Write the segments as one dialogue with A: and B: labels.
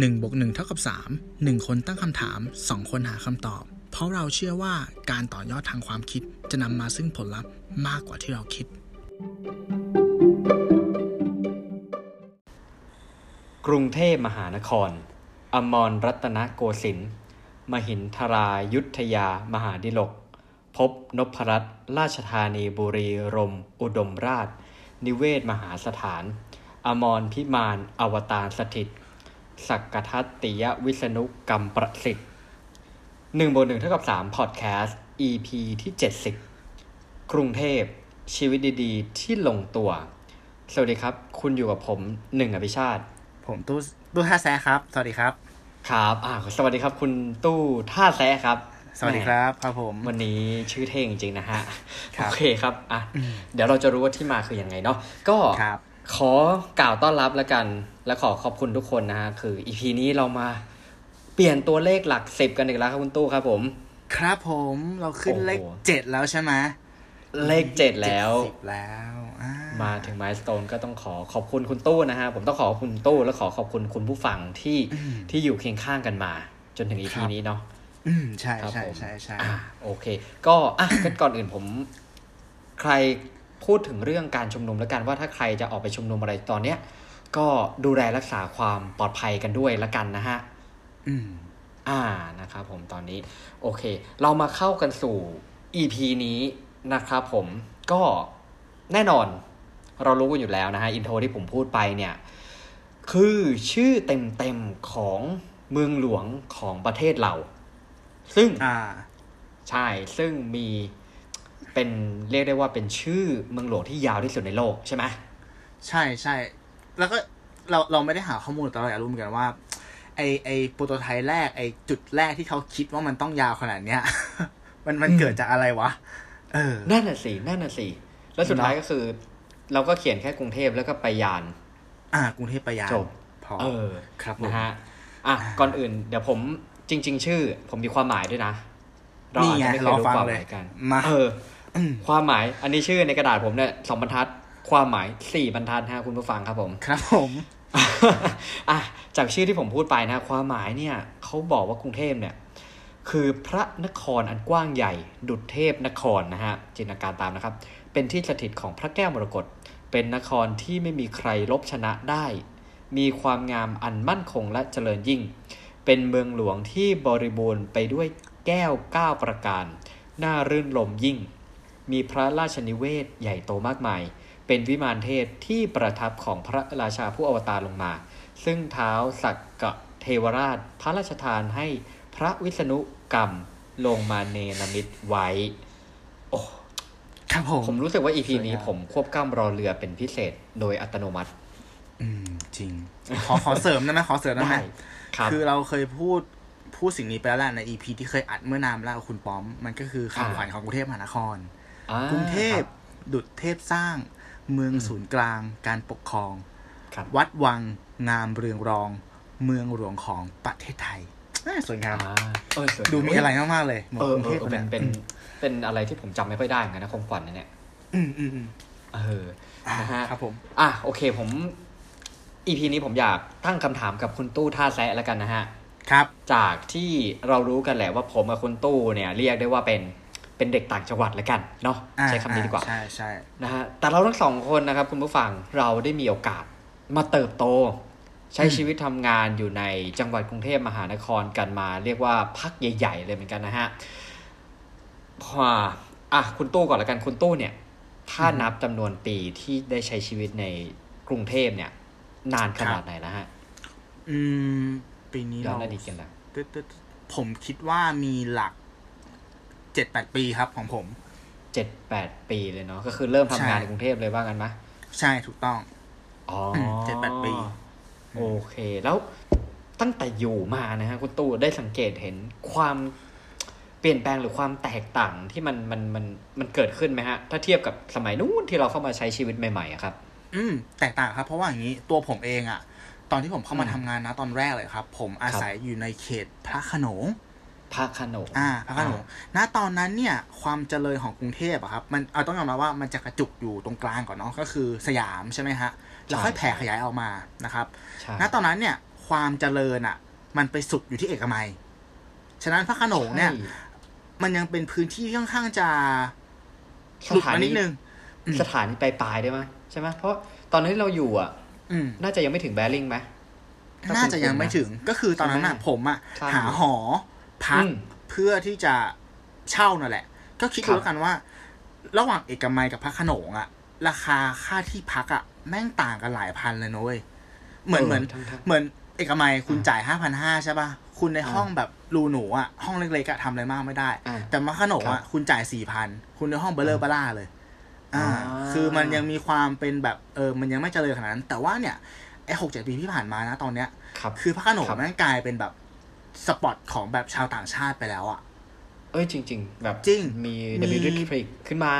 A: 1บวก1เท่ากับ 3 1 คนตั้งคำถาม 2 คนหาคำตอบ เพราะเราเชื่อว่าการต่อยอดทางความคิดจะนำมาซึ่งผลลัพธ์มากกว่าที่เราคิด
B: กรุงเทพมหานคร อมรรัตนโกสินทร์มหินทรายุทธยามหาดิลก พบนพรัตน์ราชธานีบุรีรมย์อุดมราช นิเวศมหาสถาน อมรพิมาน อวตารสถิต สักกทัตติยวิษณุกรรมประสิทธิ์หนึ่งบนหนึ่งเท่ากับสามพอดแคสต์ EP ที่เจ็ดสิบกรุงเทพ ชีวิตดีๆ ที่ลงตัว สวัสดีครับ คุณอยู่กับผมหนึ่งอภิชาติ
A: ผมตู้ตู้ท่าแซะครับ สวัสดีครับ
B: ครับอ่าสวัสดีครับ คุณตู้ท่าแซะครับ
A: สวัสดีครับครับผม
B: วันนี้ชื่อเท่จริงๆนะฮะ
A: ครับ
B: โอเคครับ อะ เดี๋ยวเราจะรู้ว่าที่มาคือยังไงเนาะ ก็
A: ครับ
B: ขอกล่าวต้อนรับแล้วกัน และขอขอบคุณทุกคนนะฮะคืออีพีนี้เรามาเปลี่ยนตัวเลขหลักสิบกันอีกแล้วครับคุณตู้ครับผม
A: ครับผมเราขึ้นเลข
B: โอ้โห
A: เจ็ดแล้วใช่ไหม
B: เลขเจ็ดแล้ว
A: สิบแล้วอ่
B: มาถึงมายสเตนก็ต้องขอขอบคุณคุณตู้นะฮะผมต้องขอขอบคุณตู้และขอขอบคุณคุณผู้ฟังที่ที่อยู่เคียงข้างกันมา จนถึงอีพีนี้เนาะ
A: อืมใช่
B: ครับ
A: ใช่
B: ผม
A: ใช่ใช่
B: อ่าโอเค ก็อะกันก่อนอื่นผม ใคร พูดถึงเรื่องการชุมนุมแล้วกันว่าถ้าใครจะออกไปชุมนุมอะไรตอนเนี้ยก็ดูแลรักษาความปลอดภัยกันด้วยละกันนะฮะ
A: อืม
B: อ่านะครับผมตอนนี้ โอเค เรามาเข้ากันสู่ EP นี้นะครับผมก็แน่นอน เรารู้กันอยู่แล้วนะฮะ อินโทรที่ผมพูดไปเนี่ย คือชื่อเต็มๆของเมืองหลวงของประเทศเรา ซึ่ง
A: อ่า
B: ใช่ ซึ่งมี เป็นเรียกได้ว่าเป็นชื่อเมืองหลวงที่ยาวที่สุดในโลกใช่ไหม
A: ใช่ใช่แล้วก็เราเราไม่ได้หาข้อมูลแต่เราอยากรู้เหมือนกันว่า ไอไอโปรโตไทป์แรกไอจุดแรกที่เขาคิดว่ามันต้องยาวขนาดเนี้ย มันมันเกิดจากอะไรวะ เออ
B: นั่นน่ะสินั่นน่ะสิแล้วสุดท้าย
A: เนอะ
B: ก็คือ เราก็เขียนแค่กรุงเทพแล้วก็ไปยาน
A: อ่ากรุงเทพไปยาน
B: จบ
A: พอ
B: เออ
A: ครับผม
B: นะฮะอะก่อนอื่น เดี๋ยวผมจริง ๆ ชื่อ ผมมีความหมายด้วยนะเรา
A: นี่
B: อาจ
A: ไง
B: จะไม่เค
A: ร
B: ย
A: อ
B: รู้
A: ฟัง
B: ความห
A: เล
B: มายยกัน
A: มา
B: เออ ความหมายอันนี้ชื่อในกระดาษผมเนี่ยสองบรรทัด ความหมายสี่บรรทัดฮะคุณผู้ฟังครับผม
A: ครับผม
B: อะจากชื่อที่ผมพูดไปนะ ความหมายเนี่ยเขาบอกว่ากรุงเทพเนี่ย คือพระนครอันกว้างใหญ่ ดุจเทพนครนะฮะจินตนาการตามนะครับ เป็นที่สถิตของพระแก้วมรกตเป็นนครที่ไม่มีใครลบชนะได้ มีความงามอันมั่นคงและเจริญยิ่ง เป็นเมืองหลวงที่บริบูรณ์ไปด้วยแก้วเก้าประการ น่ารื่นรมยิ่ง มีพระราชนิเวศใหญ่โตมากมาย เป็นวิมานเทพที่ประทับของพระราชาผู้อวตารลงมา ซึ่งเท้าสักกะเทวราช พระราชทานให้พระวิษณุกรรมลงมาเนรมิตไว้ โอ้
A: ครับผม
B: ผมรู้สึกว่า EP
A: สวยงาม
B: นี้ผมควบกล้ำรอเรือเป็นพิเศษโดยอัตโนมัติ
A: อืม จริง ขอขอเสริมได้ไหมขอเสริมได้ไหม
B: ได้ครับ
A: คือเราเคยพูดพูดสิ่งนี้ไปแล้วแหละในอีพีที่เคยอัดเมื่อนานมาแล้วกับคุณป้อม มันก็คือคำขวัญของกรุงเทพมหานคร
B: อ่า ก
A: รุงเทพ
B: ครับ
A: ดุจเทพสร้าง เมือง
B: อืม
A: ศูนย์กลางการปกครอง
B: ครับ
A: วัดวังงามเรืองรอง เมืองหลวงของประเทศไทยเอ้ยสวยงาม
B: อ่าเออสวย
A: ดูมีอะไรมากๆเลยหม
B: เออก
A: รุง
B: เอ
A: เท
B: อ
A: พ
B: เออเป็นเป็นเป็นอะไรที่ผมจำไม่ค่อยได้เหมือนกันนะคงขวัญเนี่ย
A: อืมอืมอืม
B: เออ
A: อ่า
B: นะฮะ
A: ครับผม
B: อะโอเคผม EP นี้ผมอยากตั้งคำถามกับคุณตู้ท่าแซะแล้วกันนะฮะ
A: ครับ
B: จากที่เรารู้กันแหละว่าผมกับคุณตู้เนี่ย เรียกได้ว่าเป็น เป็นเด็กต่างจังหวัดแล้วกันเนาะ
A: อ่า
B: ใช้คำนี้ดีกว่า
A: ใช่ใช่
B: นะฮะแต่เราทั้งสองคนนะครับคุณผู้ฟังเราได้มีโอกาสมาเติบโต ใช้ชีวิตทำงานอยู่ในจังหวัดกรุงเทพมหานครกันมา เรียกว่าพักใหญ่ ๆ เลยเหมือนกันนะฮะพออะคุณตู้ก่อนละกันคุณตู้เนี่ย ถ้านับจำนวนปีที่ได้ใช้ชีวิตในกรุงเทพเนี่ย นานขนาดไหนแล้วฮะ
A: อืม ปีนี้
B: ย้อน
A: เรา
B: อดีตกันละ
A: ตึ๊ดตึ๊ดผมคิดว่ามีหลัก เจ็ดแปดปีครับของผม
B: เจ็ดแปดปีเลยเนาะก็คือเริ่มทำงาน
A: ใช่
B: ในกรุงเทพเลยว่ากันไหม
A: ใช่ถูกต้อง
B: อ๋อ
A: เจ็ดแปดปี
B: โอเค แล้วตั้งแต่อยู่มานะฮะคุณตู้ได้สังเกตเห็นความเปลี่ยนแปลงหรือความแตกต่างที่มันมันมันมันเกิดขึ้นไหมฮะ ถ้าเทียบกับสมัยนู้นที่เราเข้ามาใช้ชีวิตใหม่ๆอะครับ
A: อืมแตกต่างครับ เพราะว่าอย่างนี้ตัวผมเองอะตอนที่ผมเข้ามา
B: อืม
A: ทำงานนะตอนแรกเลยครับ ผมอาศัยอยู่ในเขตพระโขนง
B: พระโขนง
A: อ่าพระโขนงณตอนนั้นเนี่ยความเจริญของกรุงเทพอะครับมันเอาต้องยอมรับว่ามันจะกระจุกอยู่ตรงกลางก่อนเนาะก็คือสยามใช่ไหมฮะแล้วค่อยแผ่ขยายออกมานะครับ
B: ใช่
A: ณตอนนั้นเนี่ยคความเจริญอะมันไปสุดอยู่ที่เอกมัย ฉะนั้นพระโขนงเนี่ย
B: ใช่
A: มันยังเป็นพื้นที่ค่อนข้างจะ
B: ส
A: หลุด
B: ถา
A: มา
B: นี
A: นิดนึงอืม
B: สถานีปลายๆได้ไหมใช่ไหมเพราะตอนนั้นที่เราอยู่อะ
A: อืม
B: น่าจะยังไม่ถึงแบริ่งไหม
A: น่าจะยังไม่ถึงก็คือตอนนั้นอะ
B: ใช่ไหม
A: ผมอะ
B: ใช่
A: หาหอ พัก
B: อืม
A: เพื่อที่จะเช่านั่นแหละ ก็คิด
B: ครั
A: ดู
B: บ
A: แล้วกันว่า ระหว่างเอกมัยกับพระโขนงอะราคาค่าที่พักอะแม่งต่างกันหลายพันเลยนะเว้ยเหมือนเหมือน
B: ทั้งๆ
A: เหมือนเอกมัยคุณจ่ายห้าพันห้าใช่ป่ะ คุณใน
B: อ่า
A: ห้องแบบรูหนูอะห้องเล็กๆอะทำอะไรมากไม่ได้
B: อ่า
A: แต่มาขนม
B: ครั
A: อะ
B: บ
A: คุณจ่ายสี่พันคุณในห้องเบลเลอร์บล่าเลยอ่า
B: อ่า
A: คือมันยังมีความเป็นแบบเออมันยังไม่เจริญขนาดนั้น แต่ว่าเนี่ยไอ้หกเจ็ดปีที่ผ่านมานะตอนเนี้ย
B: ครับ
A: คือพระโขนง
B: ครับ
A: แม่งกลายเป็นแบบ สปอตของแบบชาวต่างชาติไปแล้วอะ
B: เอ้ยจริง ๆ แบบ
A: จริง
B: มี
A: มี
B: W District ขึ้นมา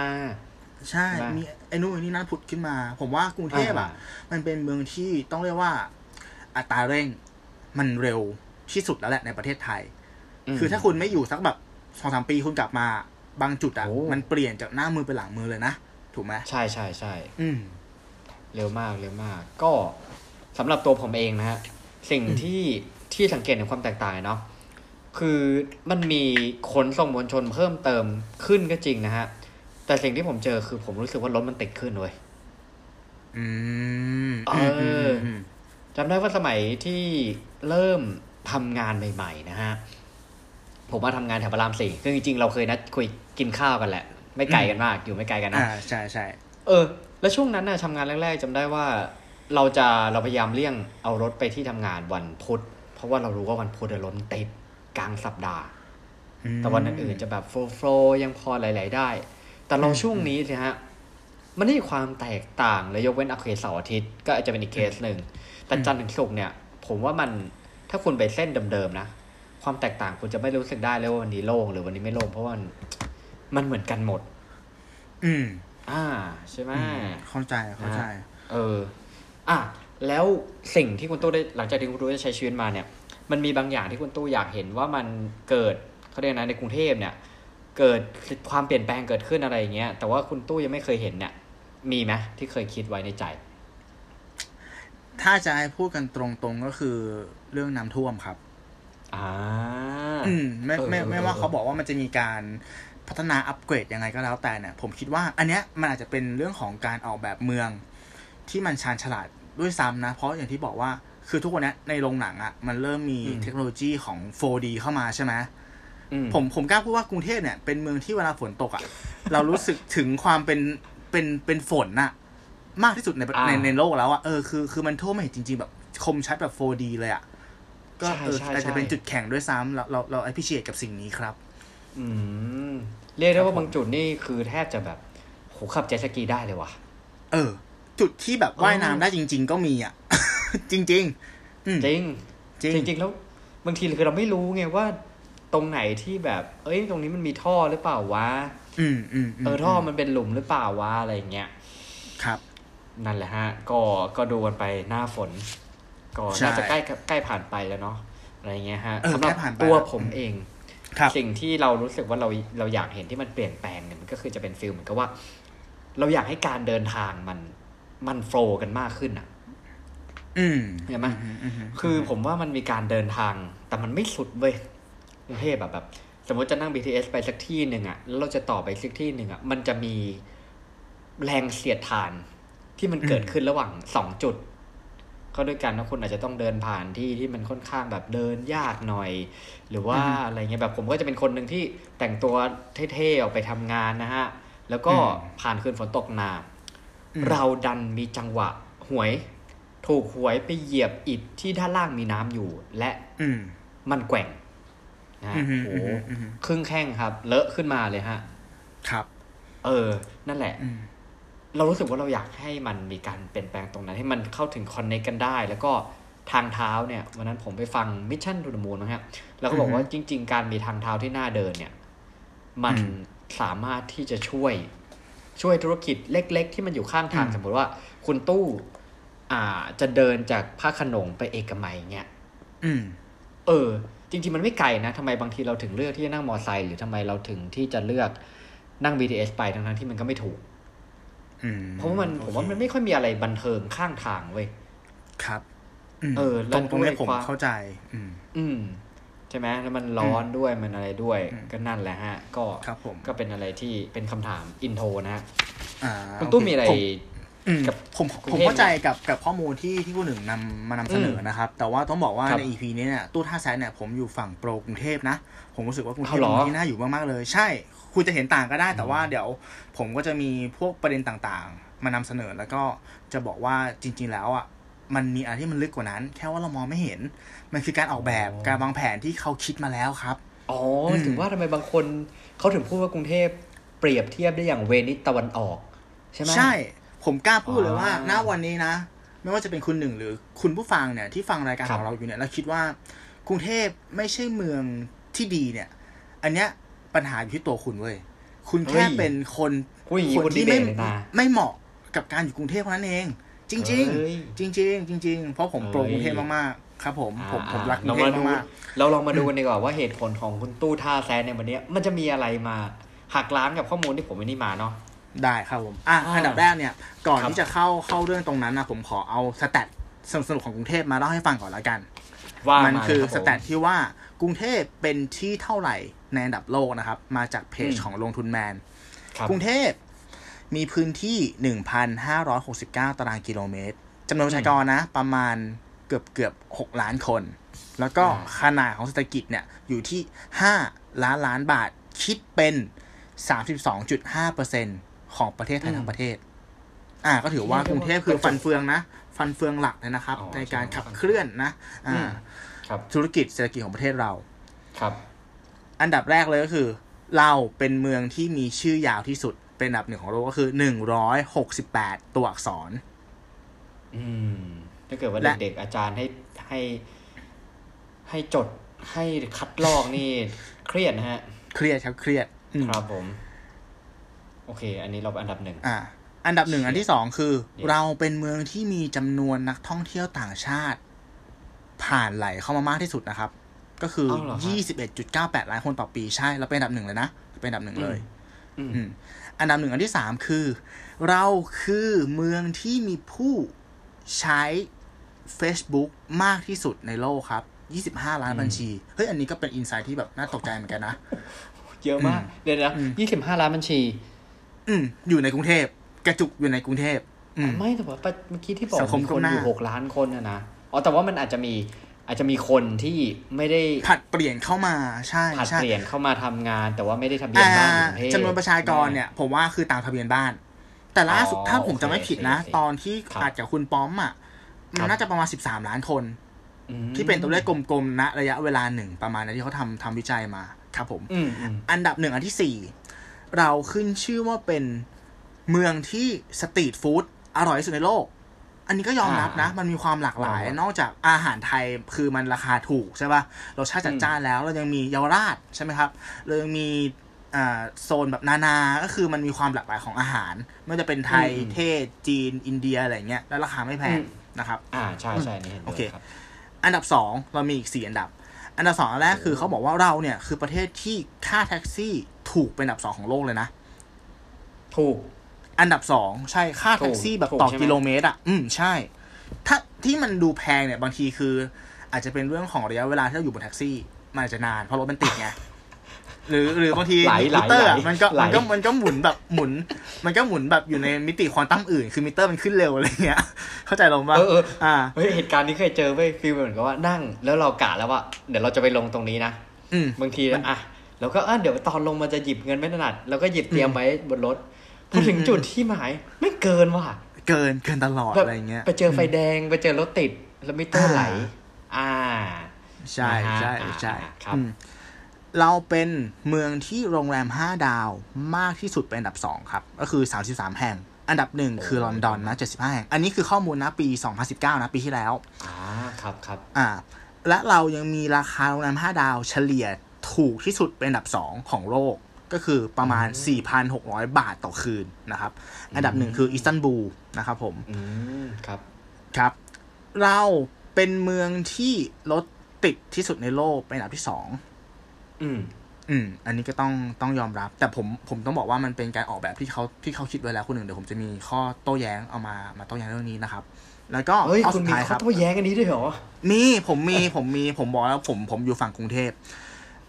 A: ใช่
B: ใช่ไหม
A: มีไอ้นู่นไอ้นี่นั่นผุดขึ้นมา ผมว่ากรุงเทพอะ
B: อ่
A: มันเป็นเมืองที่ต้องเรียกว่า อัตราเร่งมันเร็วที่สุดแล้วแหละในประเทศไทย
B: ม
A: คือถ้าคุณไม่อยู่สักแบบสองสามปีคุณกลับมา บางจุดอะ
B: โอ้
A: มันเปลี่ยนจากหน้ามือเป็นหลังมือเลยนะ ถูกไหม
B: ใช่ใช่ใช่
A: อืม
B: เร็วมากเร็วมาก ก็สำหรับตัวผมเองนะฮะสิ่ง
A: อืม
B: ที่ ที่สังเกตในความแตกต่างเนาะคือมันมีขนส่งมวลชนเพิ่มเติมขึ้นก็จริงนะฮะ แต่สิ่งที่ผมเจอคือผมรู้สึกว่ารถมันติดขึ้นเว้ย
A: อืม
B: เอออื
A: มอืม
B: จำได้ว่าสมัยที่เริ่มทำงานใหม่ ๆ นะฮะ ผมมาทำงานแถวพระรามสี่คือจริงๆ เราเคยนัดคุยกินข้าวกันแหละ ไม่ไกลกันมาก อยู่ไม่ไกลกันนะ
A: อ่า ใช่ใช่
B: เออ แล้วช่วงนั้นน่ะทำงานแรก ๆจำได้ว่า เราจะเราพยายามเลี่ยงเอารถไปที่ทำงานวันพุธเพ ราะว่าเรารู้ว่าวันพุธอะรถมันติดกลางสัปดาห์
A: อืม
B: แต่วันอื่นๆจะแบบโฟล์โฟล์ยังพอไหลๆได้ แต่เรา
A: อืม
B: ช่วงนี้สิฮะมันไม่มีความแตกต่างเลยยกเว้นโอเคเสาร์อาทิตย์ก็อาจจะเป็นอีกเคสหนึ่งแต่จันทร์ถึงศุกร์เนี่ย ผมว่ามันถ้าคุณไปเส้นเดิมๆนะความแตกต่างคุณจะไม่รู้สึกได้เลยว่าวันนี้โล่งหรือวันนี้ไม่โล่งเพราะว่ามันมันเหมือนกันหมด
A: อืม
B: อ่า ใช่ไหม
A: เข้าใจเข้าใจ
B: เออ อะ แล้วสิ่งที่คุณตู้ได้หลังจากที่คุณตู้ได้ใช้ชีวิตมาเนี่ย มันมีบางอย่างที่คุณตู้อยากเห็นว่ามันเกิดเขาเรียกนะในกรุงเทพเนี่ย เกิดความเปลี่ยนแปลงเกิดขึ้นอะไรอย่างเงี้ย แต่ว่าคุณตู้ยังไม่เคยเห็นเนี่ยมีไหมที่เคยคิดไว้ในใจ
A: ถ้าจะให้พูดกันตรงๆก็คือเรื่องน้ำท่วมครับ
B: อ่า
A: อืมไม่ไม่
B: เออ
A: ไม่ว่า
B: เออ
A: เขาบอกว่ามันจะมีการพัฒนาอัปเกรดยังไงก็แล้วแต่เนี่ย ผมคิดว่า อันเนี้ยมันอาจจะเป็นเรื่องของการออกแบบเมืองที่มันชาญฉลาด ด้วยซ้ำนะ เพราะอย่างที่บอกว่าคือทุกวันเนี้ยในโรงหนังอะ่ะ มันเริ่มมีเทคโนโลยีของ 4D เข้ามาใช่ไหม
B: อืม
A: ผมผมกล้าพูดว่ากรุงเทพเนี่ยเป็นเมืองที่เวลาฝนตกอะ่ะ เรารู้สึกถึงความเป็นเป็นเป็นฝนน่ะ มากที่สุดใน
B: อ่า
A: ในในโลกแล้วอะ่ะเออคือคือมันท่วมไม่เห็นจริง ๆ แบบคมชัดแบบ 4D เลยอะ่ะก็
B: ใช่
A: เออ
B: ใช่
A: อาจ
B: ใช่
A: จะเป็นจุดแข็งด้วยซ้ำเราเราเรา appreciate กับสิ่งนี้ครับ
B: อืมเรียกได้
A: ครั
B: ว่า
A: บผม
B: บางจุดนี่คือแทบจะแบบโหขับเจ็ตสกีได้เลยว่ะ
A: เออ จุดที่แบบว่ายน้ำ
B: อ๋อ
A: ได้จริง ๆ ก็มีอะ จริงๆอืม
B: จริง
A: จริง
B: จริงๆแล้วบางทีคือเราไม่รู้ไงว่า ตรงไหนที่แบบ เอ้ย ตรงนี้มันมีท่อหรือเปล่าวะ
A: อืมอืมม
B: เออท่อมันเป็นหลุมหรือเปล่าวะอะไรอย่างเงี้ย
A: ครับ
B: นั่นแหละฮะ ก็ก็ดูกันไปหน้าฝนก็
A: ใช่
B: น่าจะใกล้ใกล้ผ่านไปแล้วเนาะอะไรเงี้ยฮะ
A: เออ
B: สำหรั
A: ใกล้ผ่านไป
B: ตัว
A: แล้ว
B: ผมเอง
A: ครับ
B: สิ่งที่เรารู้สึกว่าเราเราอยากเห็นที่มันเปลี่ยนแปลงเนี่ยมันก็คือจะเป็นฟิลเหมือนกับว่า เราอยากให้การเดินทางมัน มันโฟล์กันมากขึ้นอะ
A: อืม
B: เห็นไหม
A: อือืม
B: คือผมว่ามันมีการเดินทาง แต่มันไม่สุดเว้ยกรุงเทพแบบแบบ สมมติจะนั่ง BTS ไปสักที่หนึ่งอะแล้วเราจะต่อไปสักที่หนึ่งอะมันจะมีแรงเสียดทานที่มันเกิดขึ้นระหว่างสองจุด ก็ด้วยกันนะคุณอาจจะต้องเดินผ่านที่ที่มันค่อนข้างแบบเดินยากหน่อย หรือว่าอะไรเงี้ยแบบผมก็จะเป็นคนหนึ่งที่แต่งตัวเท่ๆออกไปทำงานนะฮะ แล้วก็ผ่านคืนฝนตกหนัก
A: อืม
B: เราดันมีจังหวะหวย ถูกหวยไปเหยียบอิฐที่ด้านล่างมีน้ำอยู่ และ
A: อืม
B: มันแกว่งนะฮะ
A: อืมอืม
B: โอ้โห
A: อืมอืม
B: ครึ่งแข้งครับ เลอะขึ้นมาเลยฮะ
A: ครับ
B: เออ นั่นแหละ
A: อืม
B: เรารู้สึกว่าเราอยากให้มันมีการเปลี่ยนแปลงตรงนั้น ให้มันเข้าถึงคอนเน c กันได้ แล้วก็ทางเท้าเนี่ยวันนั้นผมไปฟังมิชชั่นทู h มู n นะฮะแล้วก็บอกว่าจริง ๆ การมีทางเท้าที่น่าเดินเนี่ย มันสามารถที่จะช่วย ช่วยธุรกิจเล็ก ๆ ที่มันอยู่ข้างทางสมมติว่า คุณตู้อ่าจะเดินจากพระโขนงไปเอกมัยเงี้ย
A: อืม
B: เออ จริง ๆ มันไม่ไกลนะทำไมบางทีเราถึงเลือกที่จะนั่งมอไซค์หรือทำไมเราถึงที่จะเลือกนั่ง BTS ไปทั้งๆที่มันก็ไม่ถูก
A: อืม
B: เพราะว่ามัน
A: โอ
B: ผม
A: เค
B: ว่ามันไม่ค่อยมีอะไรบันเทิงข้างทางเว้ย
A: ครับม
B: เออ
A: ต
B: แล้
A: ร
B: ว
A: งตรงเนี้ย
B: ด้วย
A: ผม
B: ความ
A: เข้าใจ อืม
B: อืม ใช่ไหมแล้วมันร้อนด้วยมันอะไรด้วย
A: อืม
B: ก็นั่นแหละฮะ ก็
A: ครับผม
B: ก็เป็นอะไรที่เป็นคำถามอินโทรนะฮะ
A: อ่า
B: คุณตู้
A: โเมี
B: อะไร
A: ผอืม
B: กับ
A: ผม
B: กรุง
A: ผม
B: เทพ
A: เข้าใจกับกับข้อมูลที่ที่ผู้หนึ่งนำมานำเสนออ
B: ม
A: นะครับ แต่ว่าต้องบอกว่า
B: ครับ
A: ใน EP นี้เนี่ยตู้ท่าแซดเนี่ยผมอยู่ฝั่งโปรกรุงเทพนะ ผมรู้สึกว่ากรุงเท
B: เอา
A: พ
B: เหรอ
A: เป็นที่น่าอยู่มากๆเลย ใช่คุณจะเห็นต่างก็ได้ แต่ว่าเดี๋ยวผมก็จะมีพวกประเด็นต่างๆ มานำเสนอแล้วก็จะบอกว่าจริง ๆ แล้วอะ มันมีอะไรที่มันลึกกว่านั้น แค่ว่าเรามองไม่เห็น มันคือการออกแบบการวางแผนที่เขาคิดมาแล้วครับ
B: อ๋ออ
A: ม
B: ถึงว่าทำไมบางคนเขาถึงพูดว่ากรุงเทพเปรียบเทียบได้อย่างเวนิสตะวันออก ใช่ไหม
A: ใช่ ผมกล้าพูดเลยว่า
B: อ่า
A: ณวันนี้นะ ไม่ว่าจะเป็นคุณหนึ่งหรือคุณผู้ฟังเนี่ยที่ฟังรายการ
B: ครั
A: ข
B: บ
A: องเราอยู่เนี่ยแล้วคิดว่ากรุงเทพไม่ใช่เมืองที่ดีเนี่ย อันเนี้ยปัญหาอยู่ที่ตัวคุณเว้ยคุณแค่เป็นคน
B: พูดอย่างนี้
A: คน
B: คนดี
A: ที่
B: เบ
A: ไม่
B: ตเลยนะ
A: ไม่เหมาะกับการอยู่กรุงเทพเท่านั้นเอง จริง
B: เฮ้ย
A: ๆจริงๆจริงๆเพราะผมโปร
B: เฮ้ย
A: กรุงเทพมากๆครับผมผมผม
B: อ่า
A: รักกรุ
B: เรา
A: งเท
B: มา
A: พ
B: ดู
A: มาก
B: เราลองมาดูกันดีกว่าว่าเหตุผลของคุณตู้ท่าแซนในวันนี้ มันจะมีอะไรมาหักล้างกับข้อมูลที่ผมไม่นี่มาเนาะ
A: ๆได้ครับผมอะ
B: อ่า
A: อันดับแรกเนี่ย ก่อน
B: ครับ
A: ที่จะเข้าเข้าเรื่องตรงนั้นนะผมขอเอาสแตทสนุกๆของกรุงเทพมาเล่าให้ฟังก่อนละกัน
B: ว่า
A: มัน
B: มา
A: คือ
B: รับ
A: ส
B: ผม
A: แตทที่ว่ากรุงเทพเป็นที่เท่าไหร่ในอันดับโลกนะครับ มาจากเพจ
B: อืม
A: ของลงทุนแมน
B: ครับ
A: กรุงเทพ มีพื้นที่ 1,569 ตารางกิโลเมตรจำนวนประชากรนะ ประมาณเกือบเกือบ6ล้านคน แล้วก็ขนาดของเศรษฐกิจเนี่ย อยู่ที่ 5 ล้านล้านบาทคิดเป็น 32.5%ของประเทศไทยทั้งประเทศ อ่า ก็ถือว่ากรุงเทพคือฟันเฟืองนะ ฟันเฟืองหลักเลยนะครับ
B: อ๋อ
A: ในการ
B: ใช่
A: ขับเคลื่อนนะ อ่า
B: อืมครับ
A: ธุรกิจเศรษฐกิจของประเทศเรา
B: ครับ
A: อันดับแรกเลยก็คือ เราเป็นเมืองที่มีชื่อยาวที่สุด เป็นอันดับหนึ่งของโลกก็คือหนึ่งร้อยหกสิบแปดตัวอักษร
B: อืม ถ้าเกิดว่า
A: และ
B: เด็กๆอาจารย์ให้ให้ ให้จดให้คัดลอกนี่ เครียดนะฮะ
A: เครียดครับเครียดอืม
B: ครับผม โอเค อันนี้เราอันดับหนึ่ง
A: อ่า อันดับหนึ่งอันที่สองคือ
B: เนี่ย
A: เราเป็นเมืองที่มีจำนวนนักท่องเที่ยวต่างชาติ ผ่านไหลเข้ามามากที่สุดนะครับ ก็คือ
B: เอาเหรอฮะ
A: ยี่สิบเอ็ดจุดเก้าแปดล้านคนต่อปีใช่เราเป็นอันดับหนึ่งเลยนะเป็นอันดับหนึ่งเลย
B: อืม
A: อืมอันดับหนึ่งอันที่สามคือ เราคือเมืองที่มีผู้ใช้ Facebook มากที่สุดในโลกครับ 25 ล้านบัญชี เฮ้ย อันนี้ก็เป็นอินไซต์ที่แบบน่าตกใจเหมือนกันนะ
B: เยอะมาก
A: อืม
B: เดี๋ยวนะ
A: อืม
B: ยี่สิบห้าล้านบัญชี
A: อืม อยู่ในกรุงเทพ กระจุกอยู่ในกรุงเทพอืม
B: ไม่แต่ว่าเมื่อกี้ที่บอก
A: สังคม
B: มีคน
A: ก้มหน้า
B: อยู่หกล้านคนนะนะ อ๋อ แต่ว่ามันอาจจะมี อาจจะมีคนที่ไม่ได้
A: ผัดเปลี่ยนเข้ามาใช่
B: ผัด
A: ใช่
B: เปลี่ยนเข้ามาทำงาน แต่ว่าไม่ได้ทะเบียน
A: อ่า
B: บ้านอยู่กรุงเทพ
A: จำนวนประชากรเนี่ย ผมว่าคือตามทะเบียนบ้าน แต่ล่าสุด
B: อ๋อ
A: ถ้าผมจะไม่ผิดนะ
B: โอเคโอเค
A: ตอนที่
B: ครับ
A: อัดกับคุณป้อมอะ
B: ครั
A: มัน
B: บ
A: น่าจะประมาณ13ล้านคน
B: อืม
A: ที่เป็นตัวเลขกลมๆณระยะเวลาหนึ่งประมาณนั้นที่เขาทำทำวิจัยมาครับผม
B: อืมอืม
A: อันดับหนึ่งอันที่สี่เราขึ้นชื่อว่าเป็นเมืองที่สตรีทฟู้ดอร่อยที่สุดในโลก อันนี้ก็ยอมรับนะ มันมีความหลากหลาย นอกจากอาหารไทยคือมันราคาถูกใช่ป่ะรสชาติจัดจ้านแล้วเรายังมีเยาวราชใช่ไหมครับเรายังมีอ่าโซนแบบนานา ก็คือมันมีความหลากหลายของอาหารไม่ว่าจะเป็นไทย
B: อืม
A: เทศจีน อินเดียอะไรเงี้ยแล้วราคาไม่แพง
B: อืม
A: นะครับ
B: อ่าใช่ใช่นี่เห็น
A: โอ
B: ด้ว
A: เค
B: ยครับ
A: อันดับสองเรามีอีกสี่อันดับ อันดับสองอันแรกคือเขาบอกว่าเราเนี่ยคือประเทศที่ค่าแท็กซี่ถูกเป็นอันดับสองของโลกเลยนะ
B: ถูก
A: อันดับสองใช่ค่าแท็กซี่แบบต่อ
B: ถูกใช่ไหม
A: กิโลเมตรอะ อืมใช่ ถ้าที่มันดูแพงเนี่ยบางทีคือ อาจจะเป็นเรื่องของระยะเวลาที่เราอยู่บนแท็กซี่ มันอาจจะนานเพราะรถมันติดไงหรือหรือบางที
B: ไหลไหล
A: มิเตอร์อะ
B: ไหล
A: มันก็
B: ไหล
A: มันก็มันก็หมุนแบบหมุน มันก็หมุนแบบอยู่ในมิติควอนตัมอื่น คือมิเตอร์มันขึ้นเร็วอะไรเงี้ย เข้าใจลงปะ
B: เออเออ
A: อ่า
B: เฮ้ยเหตุการณ์นี้เคยเจอเว้ยฟีลเหมือนกับว่านั่ง แล้วเรากะแล้วว่าเดี๋ยวเราจะไปลงตรงนี้นะ
A: อืม
B: บางทีอะเราก็อะเดี๋ยวตอนลงมันจะหยิบเงินไม่ถนัดเราก็หยิบเตรียมไว้บนรถ พอถึง
A: อืม
B: จุดที่หมายไม่เกินว่ะ
A: เกินเกินตลอด
B: แบบ
A: อะไรเงี้ย
B: ไปเจอไฟแดงไปเจอรถติดแล้วมิเตอร์ไหล อ่า
A: ใช่
B: นะฮะ
A: ใช่
B: อ่า
A: ใช่
B: ครับ
A: อืมเราเป็นเมืองที่โรงแรม 5 ดาวมากที่สุดเป็นอันดับ 2 ครับ ก็คือ 33 แห่ง อันดับหนึ่งคือลอนดอนนะ75 แห่ง อันนี้คือข้อมูลนะปี 2019 นะ ปีที่แล้ว
B: อ่า ครับครับ
A: อ่า และเรายังมีราคาโรงแรม 5 ดาวเฉลี่ยถูกที่สุดเป็นอันดับ 2 ของโลก ก็คือประมาณ 4,600 บาทต่อคืนนะครับ อันดับหนึ่งคืออิสตันบูลนะครับผม
B: อืมครับ
A: ครับ เราเป็นเมืองที่รถติดที่สุดในโลกเป็นอันดับที่สอง
B: อืม
A: อืม อันนี้ก็ต้องต้องยอมรับ แต่ผมผมต้องบอกว่ามันเป็นการออกแบบที่เขาที่เขาคิดไว้แล้วคนหนึ่งเดี๋ยวผมจะมีข้อโต้แย้งเอามามาโต้แย้งเรื่องนี้นะครับ แล้วก็
B: เฮ้ย
A: ข้อ
B: คุ
A: สุ
B: ณ
A: ด
B: มี
A: ท้ายค
B: ข้อ
A: รับ
B: โต้แย้งกันนี้ด้วยเหรอ
A: มีผมมีผมมีผมบอกแล้วผมผมอยู่ฝั่งกรุงเทพ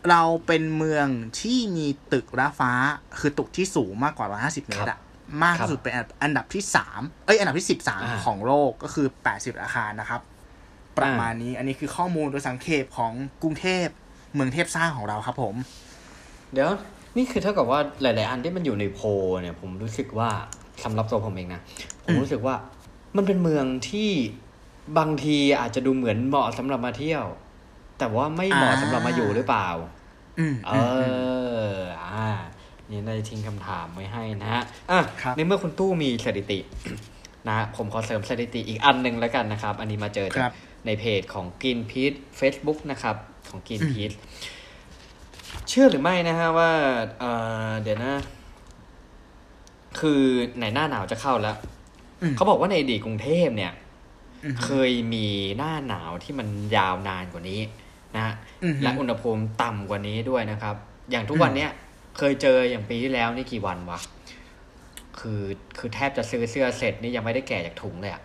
A: เราเป็นเมืองที่มีตึกระฟ้า คือตึกที่สูงมากกว่า 150 เมตรอะมากที่สุดเป็นอันดับที่สามเอ้ย อันดับที่สิบสาม
B: อ่า
A: ของโลกก็คือ80อาคารนะครับ ประมาณนี้ อันนี้คือข้อมูลโดยสังเขปของกรุงเทพเมืองเทพสร้างของเราครับผม
B: เดี๋ยวนี่คือเท่ากับว่าหลาย ๆ อันที่มันอยู่ในโพลเนี่ย ผมรู้สึกว่าสำหรับตัวผมเองนะ ผมรู้สึกว่ามันเป็นเมืองที่บางทีอาจจะดูเหมือนเหมาะสำหรับมาเที่ยว แต่ว่าไม่เหมาะ
A: อ่า
B: สำหรับมาอยู่หรือเปล่า
A: อืม
B: เอ
A: อืมอืม
B: ออ่า นี่ได้ทิ้งคำถามไว้ให้นะฮะอะ
A: ครับ
B: ในเมื่อคุณตู้มีสถิตินะฮะผมขอเสริมสถิติอีกอันหนึ่งแล้วกันนะครับ อันนี้มาเจอ
A: ค
B: จา
A: รั
B: ก
A: บ
B: ในเพจของ Green Peace Facebook นะครับ ของ Green Peace เชื่อหรือไม่นะฮะว่าเออเดี๋ยวนะ คือไหนหน้าหนาวจะเข้าแล้ว
A: อืม
B: เขาบอกว่าในอดีตกรุงเทพเนี่ย
A: อืม
B: เคยมีหน้าหนาวที่มันยาวนานกว่านี้ นะฮะ
A: อืม
B: และอุณหภูมิต่ำกว่านี้ด้วยนะครับ อย่างทุกวันเนี้ยเคยเจออย่างปีที่แล้วนี่กี่วันวะคือคือแทบจะซื้อเสื้อเสร็จนี่ยังไม่ได้แก่จากถุงเลยอะ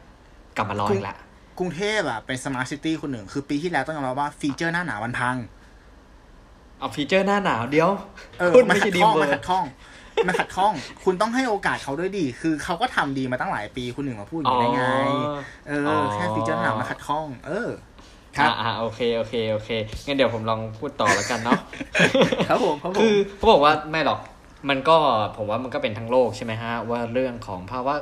B: กลับมาร้อยละ
A: กรุงเทพอะเป็นสมาร์ทซิตี้คนหนึ่ง คือปีที่แล้วต้องยอมรับว่าฟีเจอร์หน้าหนาวมันพัง
B: เอาฟีเจอร์หน้าหนาวเดียว
A: เออ
B: คุณ
A: มัน
B: ไม่
A: ขั
B: ใช่
A: ด
B: ดี
A: ข้อง
B: เวอ
A: มันขั
B: ร์
A: ดข้องมันขัดข้อง คุณต้องให้โอกาสเขาด้วยดีคือเขาก็ทำดีมาตั้งหลายปีคุณหนึ่งมาพูดอย่างนี้ได้ไง เออ แค่ฟีเจอร์หนาวมันขัดข้อง เออ ครับ
B: อ่าอ่าโอเคโอเคโอเคงั้นเดี๋ยวผมลองพูดต่อแล้วกันเนาะ
A: ครับผมครับผม
B: คือเขาบอกว่าไม่หรอก มันก็ผมว่ามันก็เป็นทั้งโลกใช่ไหมฮะว่าเรื่องของภาวะ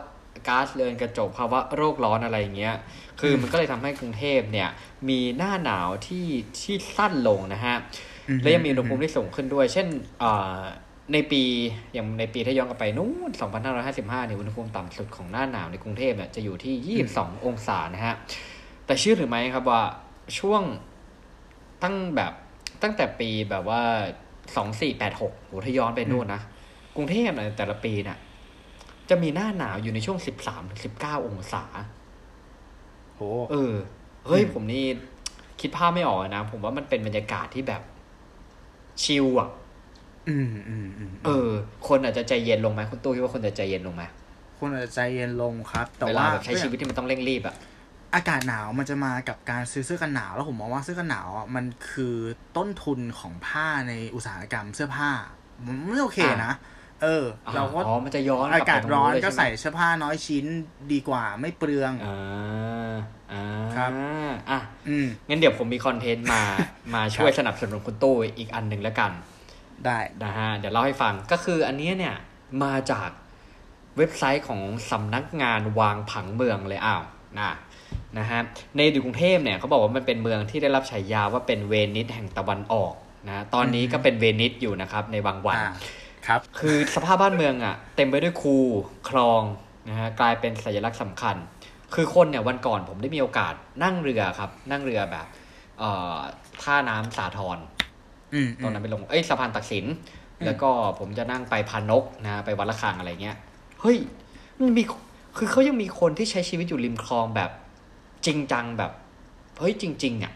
B: ก๊าซเรือนกระจกภาวะโรคร้อนอะไรอย่างเงี้ย คือมันก็เลยทำให้กรุงเทพเนี่ย มีหน้าหนาวที่ที่สั้นลงนะฮะ
A: อือฮึ
B: และยังมีอุณหภูมิที่สูงขึ้นด้วย เช่นอ่าในปีอย่างในปีถ้าย้อนกลับไปนู้น2555เนี่ยอุณหภูมิต่ำสุดของหน้าหนาวในกรุงเทพเนี่ยจะอยู่ที่ 22 องศานะฮะ แต่เชื่อหรือไม่ครับว่า ช่วงตั้งแบบตั้งแต่ปีแบบว่า2486โหถ้าย้อนไปนู่นนะ กรุงเทพเนี่ยแต่ละปีเนี่ยจะมีหน้าหนาวอยู่ในช่วง13-19องศา
A: โห
B: เออ เฮ้ย
A: อืม
B: ผมนี่คิดภาพไม่ออกนะ ผมว่ามันเป็นบรรยากาศที่แบบ ชิลอะ
A: อืมอืมอืม
B: เออ คนอาจจะใจเย็นลงไหมคุณตู้คิดว่าคนจะใจเย็นลงไหม
A: คุณอาจจะใจเย็นลงครับ แต่
B: เวลา
A: ว่า
B: แบบใช้ชีวิตที่มันต้องเร่งรีบอะ
A: อากาศหนาวมันจะมากับการซื้อเสื้อกันหนาว แล้วผมมองว่าเสื้อกันหนาวอะมันคือต้นทุนของผ้าในอุตสาหกรรมเสื้อผ้ามันไม่โอเคนะเออ เราก็
B: อ๋อมันจะย้อน
A: อากาศร้อนก็
B: ใช่
A: ใส่
B: ไหม
A: เสื้อผ้าน้อยชิ้นดีกว่าไม่เปลือง
B: อ่าอ่า
A: ครับ
B: อะ
A: อืม
B: งั้นเดี๋ยวผมมีคอนเทนต์มามาช่วยสนับสนุนคุณตู้อีกอันหนึ่งแล้วกัน
A: ได้
B: นะฮะเดี๋ยวเล่าให้ฟังก็คืออันเนี้ยเนี่ยมาจากเว็บไซต์ของสำนักงานวางผังเมืองเลยอ้าวนะ นะฮะในอดีตกรุงเทพเนี่ยเขาบอกว่ามันเป็นเมืองที่ได้รับฉายาว่าเป็นเวนิสแห่งตะวันออกนะตอนนี้ก็เป็นเวนิสอยู่นะครับในบางวัน
A: อ่าครับ
B: คือสภาพบ้านเมืองอะเต็มไปด้วยคูคลองนะฮะกลายเป็นสัญลักษณ์สำคัญ คือคนเนี่ยวันก่อนผมได้มีโอกาสนั่งเรือครับ นั่งเรือแบบเอ่อท่าน้ำสาทร
A: อืม
B: ตอนนั้นไปลงเอ้ยสะพานตักสิน
A: อืม
B: แล้วก็ผมจะนั่งไปพานกนะไปวัดละคังอะไรเงี้ยเฮ้ยมันมีคือเขายังมีคนที่ใช้ชีวิตอยู่ริมคลองแบบ จริงจังแบบเฮ้ยจริง ๆ อะ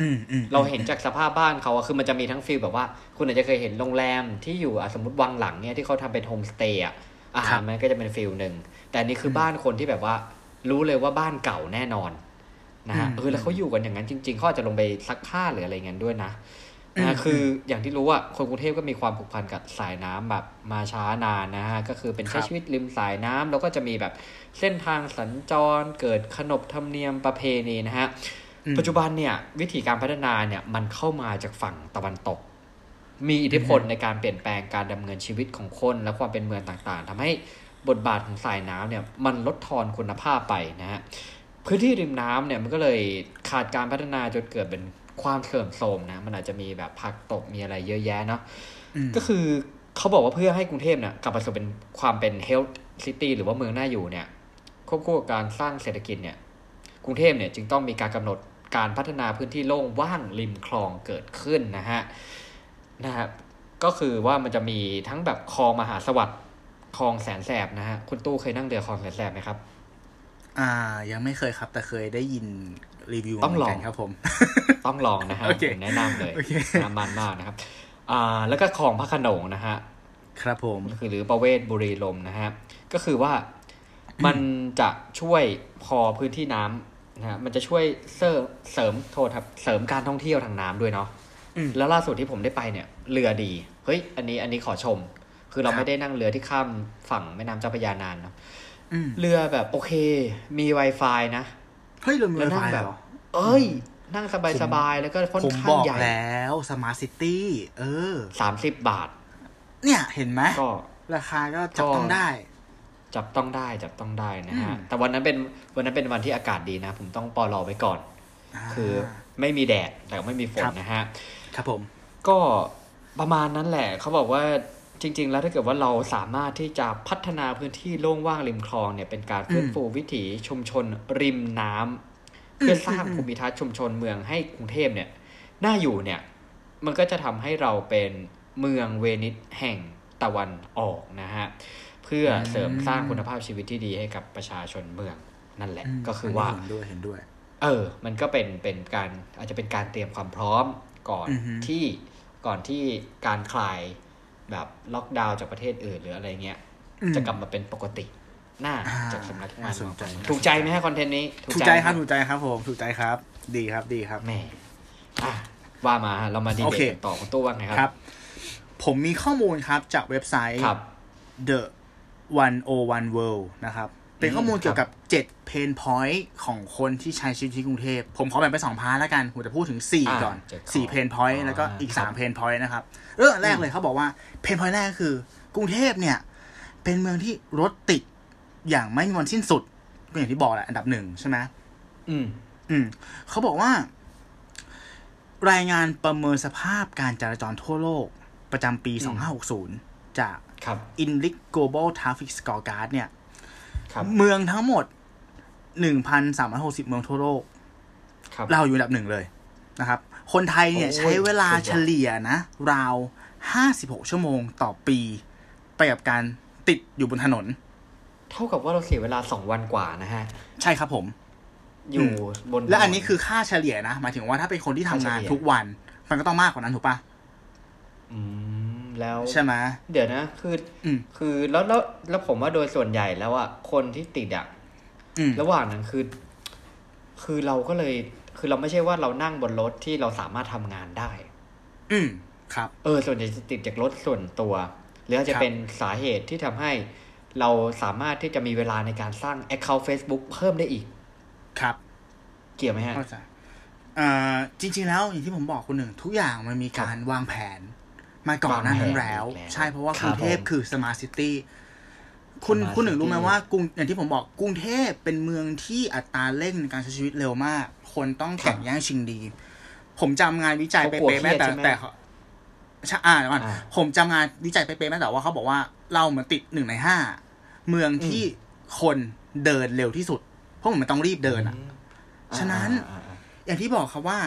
A: อืมอืม
B: เราเห็นจากสภาพบ้านเขาอะคือมันจะมีทั้ง feel แบบว่า คุณอาจจะเคยเห็นโรงแรมที่อยู่อะสมมติวังหลังเนี่ยที่เขาทำเป็นโฮมสเตย์อะอาหารมันก็จะเป็น feel หนึ่ง แต่อันนี้คือบ้านคนที่แบบว่า รู้เลยว่าบ้านเก่าแน่นอนนะฮะเออแล้วเขาอยู่กันอย่างนั้นจริงๆเขาอาจจะลงไปซักผ้าหรืออะไรเงี้ยด้วยนะ นะคืออย่างที่รู้อะคนกรุงเทพก็มีความผูกพันกับสายน้ำแบบมาช้านานนะฮะก็คือเป็นใช้ชีวิตริมสายน้ำแล้วก็จะมีแบบเส้นทางสัญจรเกิดขนบธรรมเนียมประเพณีนะฮะ
A: อืม
B: ปัจจุบันเนี่ยวิธีการพัฒนาเนี่ยมันเข้ามาจากฝั่งตะวันตก มีอิทธิพลในการเปลี่ยนแปลงการดำเนินชีวิตของคนและความเป็นเมืองต่างๆทำให้บทบาทของสายน้ำเนี่ยมันลดทอนคุณภาพไปนะฮะพื้นที่ริมน้ำเนี่ยมันก็เลยขาดการพัฒนาจนเกิดเป็น ความเสื่อมโทรมนะ มันอาจจะมีแบบผักตกมีอะไรเยอะแยะเนาะ
A: อืม
B: ก็คือเขาบอกว่าเพื่อให้กรุงเทพเนี่ยกลับมาสู่เป็นความเป็น health city หรือว่าเมืองน่าอยู่เนี่ยควบคู่กับการสร้างเศรษฐกิจเนี่ย กรุงเทพเนี่ยจึงต้องมีการกำหนดการพัฒนาพื้นที่โล่งว่างริมคลองเกิดขึ้นนะฮะนะครับก็คือว่ามันจะมีทั้งแบบคลองมหาสวัสดิ์คลองแสนแสบนะฮะคุณตู้เคยนั่งเรือคลองแสนแสบไหมครับ
A: อ่า ยังไม่เคยครับ แต่เคยได้ยิน รีวิว
B: ต้องลอง
A: เหมืนกันครับผม
B: ต้องลองนะฮะ
A: โอเค
B: ผมแนะนำเลย
A: โอเค
B: น้ำมันมากนะครับ อ่า แล้วก็คลองพระโขนงนะฮะ
A: ครับผม
B: คือหรือประเวศบุรีลมย์นะฮะก็คือว่ามันจะช่วยพอพื้นที่น้ำนะฮะมันจะช่วยเสริมเสริมโทษครับเสริมการท่องเที่ยวทางน้ำด้วยเนาะ
A: อืม
B: แล้วล่าสุดที่ผมได้ไปเนี่ย เรือดี เฮ้ย อันนี้อันนี้ขอชม คือเรา
A: ครับ
B: ไม่ได้นั่งเรือที่ข้ามฝั่งแม่น้ำเจ้าพระยานานเนาะ
A: อืม
B: เรือแบบโอเค มี Wi-Fi นะ
A: เฮ้ยเรือมี
B: แล้ว
A: ไว
B: นั่
A: ไฟ
B: งแบบ
A: เหรอ
B: เอ้ย นั่งสบายสบายๆแล้วก็ค่อน
A: ผม
B: ข้า
A: บ
B: ง
A: อก
B: ใหญ่
A: แล้วสมาร์ทซิตี้เออ
B: สามสิบบาท
A: เนี่ยเห็นไหม
B: ก็
A: ราคาก็จับต้องได้
B: จับต้องได้จับต้องได้นะฮะ
A: อืม
B: แต่วันนั้นเป็นวันนั้นเป็นวันที่อากาศดีนะ ผมต้องปอรอไว้ก่อน คือไม่มีแดดแต่ก็ไม่มีฝน
A: ครับ
B: นะฮะ
A: ครับผม
B: ก็ประมาณนั้นแหละ เขาบอกว่า จริง ๆ แล้วถ้าเกิดว่าเราสามารถที่จะพัฒนาพื้นที่โล่งว่างริมคลองเนี่ยเป็นการฟื้นฟูวิถีชุมชนริมน้ำเพื่อสร้างภูมิทัศน์ชุมชนเมืองให้กรุงเทพเนี่ยน่าอยู่เนี่ย มันก็จะทำให้เราเป็นเมืองเวนิสแห่งตะวันออกนะฮะเพื่อเสริมสร้างคุณภาพชีวิตที่ดีให้กับประชาชนเมืองนั่นแหละ
A: ม
B: ก็คือว่า
A: เห็นด้วยเห็นด้วย
B: เออ มันก็เป็นเป็นการอาจจะเป็นการเตรียมความพร้อมก่อน
A: อือฮึ
B: ที่ก่อนที่การคลาย แบบล็อกดาวน์จากประเทศอื่นหรืออะไรเงี้ย
A: อืม
B: จะกลับมาเป็นปกติน่า
A: อ่า
B: จากสำนักงา
A: น่านสนใจ
B: ถูกใจไหมฮะ content นี้
A: ถูกใจครับ
B: ไหม
A: ถูกใจครับผมถูกใจครับ ดีครับดีครับ
B: แหม่อะว่ามาฮะเรามาดี
A: โอ
B: เบ
A: เค
B: ตกันต่อคุณตู้ว่าไงค
A: ครั
B: รับ
A: ผมมีข้อมูลครับจากเว็บไซต์
B: ครับ
A: The 101 World นะครับ เป็นข้อมูล
B: อืม
A: เกี่ยวกับ7 pain point ของคนที่ใช้ชีวิตที่กรุงเทพ ผมขอแบ่งเป็น2 part แล้วกันผมจะพูดถึง4ก่อน
B: เจ็ดข้อ
A: 4 pain point
B: อ่า
A: แล้วก็อีก
B: ครับ
A: 3 pain point นะครับ เรื่องแรกเลยเขาบอกว่า pain point แรกก็คือกรุงเทพเนี่ย เป็นเมืองที่รถติดอย่างไม่มีวันสิ้นสุดก็อย่างที่บอกแหละอันดับหนึ่งใช่ไหม
B: อืม
A: อืม เขาบอกว่า รายงานประเมินสภาพการจราจรทั่วโลกประจำปี
B: อืม
A: 2560 จาก
B: ครับ
A: Index Global Traffic Scorecard เนี่ย
B: ครับ
A: เมืองทั้งหมด1,360เมืองทั่วโลก
B: ครับ
A: เราอยู่อันดับหนึ่งเลยนะครับ คนไทยเนี่ย
B: โอ้ย
A: ใช้เวลา
B: สุดยอด
A: เฉลี่ยนะ ราว56ชั่วโมงต่อปี ไปกับการติดอยู่บนถนน
B: เท่ากับว่าเราเสียเวลาสองวันกว่านะฮะ
A: ใช่ครับผม
B: อยู่บน
A: และอันนี้คือค่าเฉลี่ยนะหมายถึงว่าถ้าเป็นคนที่ทำงาน
B: ค่าเฉลี่ย
A: ทุกวัน มันก็ต้องมากกว่านั้นถูกปะ
B: อืม แล้ว
A: ใช่ไหม
B: เดี๋ยวนะ คือ
A: อืม
B: คือแล้วแล้วแล้วผมว่าโดยส่วนใหญ่แล้วอะคนที่ติดอะ
A: อืม
B: ระหว่างนั้นคือ คือเราก็เลย คือเราไม่ใช่ว่าเรานั่งบนรถที่เราสามารถทำงานได้
A: อืมครับ
B: เออ ส่วนใหญ่จะติดจากรถส่วนตัว หรืออาจจะ
A: ครับ
B: เป็นสาเหตุที่ทำให้เราสามารถที่จะมีเวลาในการสร้าง Account Facebook เพิ่มได้อีก
A: ครับ
B: เกี่ยวไหมฮะ
A: เข้าใจอ่าจริง ๆ แล้วอย่างที่ผมบอกคุณหนึ่ง ทุกอย่างมันมีการวางแผน มาก่อนหน้านั้นแล้ว
B: วางแผนอีกแล้ว
A: ใช่เพราะว่า
B: ค
A: ก
B: รับ
A: รุงเทพ
B: ผม
A: คือสมาร์ทซิตี้คุณ
B: Smart
A: คุณหนึ่งรู้ไหม
B: City
A: ว่ากรุงอย่างที่ผมบอกกรุงเทพเป็นเมืองที่อัตราเร่งในการใช้ชีวิตเร็วมาก คนต้องแข่งแย่งชิงดี ผมจำงานวิจัย
B: เขา
A: เป๊
B: กลัวะ
A: ๆแม้แต่
B: เครียดใช่ไหม
A: แต่เขาใช่อ่าเดี๋ยวก่อน
B: อ่า
A: ผมจำงานวิจัยเป๊ะๆแม้แต่ว่าเขาบอกว่าเราเหมือนติดหนึ่งในห้าเมืองที่คนเดินเร็วที่สุด เพราะมันต้องรีบเดินอะ ฉะนั้น
B: อ่าอ่าอ่า
A: อย่างที่บอกครับว่า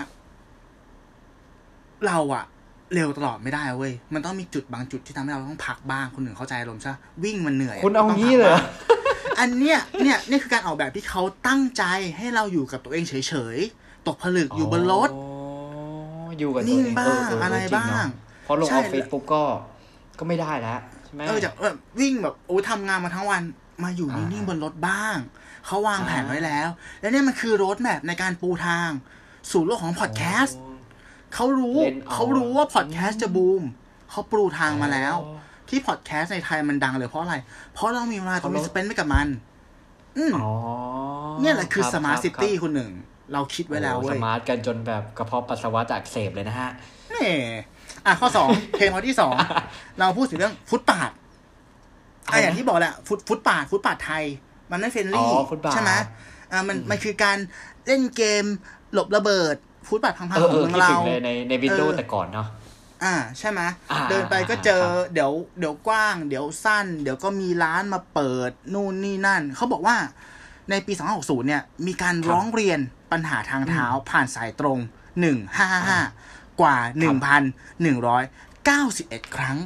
A: เราอะ เร็วตลอดไม่ได้เว้ย มันต้องมีจุดบางจุดที่ทำให้เราต้องพักบ้างคนหนึ่งเข้าใจอารมณ์ใช่ปะวิ่งมันเหนื่อยะ
B: คุณเอา
A: ต้พัก
B: งี้เลยเหรอ
A: บ้างอันเนี้ยเนี่ยเนี่ยคือการออกแบบที่เขาตั้งใจให้เราอยู่กับตัวเองเฉยๆ ตกผลึกอยู่บนรถ
B: อ๋ออยู่กับตัว
A: นิ่ง
B: เอง
A: บ้าง
B: เเอะ
A: ไร
B: จเน
A: บ้าง
B: เพราะลงอ
A: ใช่
B: อฟฟิศปุ๊บก็ก็ไม่ได้แล้วใช่ไหม
A: เออจากแบบวิ่งแบบโอ้ทำงานมาทั้งวันมาอยู่
B: อ่า
A: นิ่งๆบนรถบ้าง เขาวางแผน
B: อ่า
A: ไว้แล้ว แล้วเนี่ยมันคือรถแมพในการปูทาง สู่โลกของพอดแคสต์ เขารู้
B: เล่นเอา
A: เขารู้ว่าพอดแคสต์จะบูมเขาปรูทางมาแล้ว
B: อ๋อ
A: ที่พอดแคสต์ในไทยมันดังเลยเพราะอะไร เพราะเรามีเวลาตรงนี้
B: เขา
A: สเปนไปกับมัน อืม
B: อ๋อ
A: เนี่ยแหละคือ
B: รับ
A: สมาร์ท
B: รับ
A: ซิตี้
B: รับ
A: คนหนึ่ง เราคิดไว้แล้ว
B: โอ้
A: เว้
B: ส
A: ย
B: มาร์ทกันจนแบบกระเพาะปัสสาวะจะอักเสบเลยนะฮะ
A: นี่อะข้อสองเพลงข้อที่สองเราพูดถึงเรื่องฟุตปาด
B: อะไร
A: อะ
B: นะ
A: อย่างที่บอกแหละฟุตฟุตปาดฟุตปาดไทย มันไม่เฟรนลี่
B: อ๋อฟุตบาท
A: ใช่ไหมอะมัน
B: อืม
A: มันคือการเล่นเกมหลบระเบิด ฟุตปาดพังๆ
B: เอ
A: ข
B: อ
A: อง
B: เออ
A: เมือง
B: คิด
A: เรา
B: ถึงเลยในในวินโดว์
A: เออ
B: แต่ก่อนเนาะ
A: อ่าใช่ไหม
B: อ่า
A: เดินไปก็เจอ
B: ครับ
A: เดี๋ยวเดี๋ยวกว้าง เดี๋ยวสั้น เดี๋ยวก็มีร้านมาเปิดนู่นนี่นั่น เขาบอกว่าในปี 2560 เนี่ย มีการร้องเรียนปัญหาทางเท้าผ่านสายตรง 1555 กว่า 1,191 ครั้ง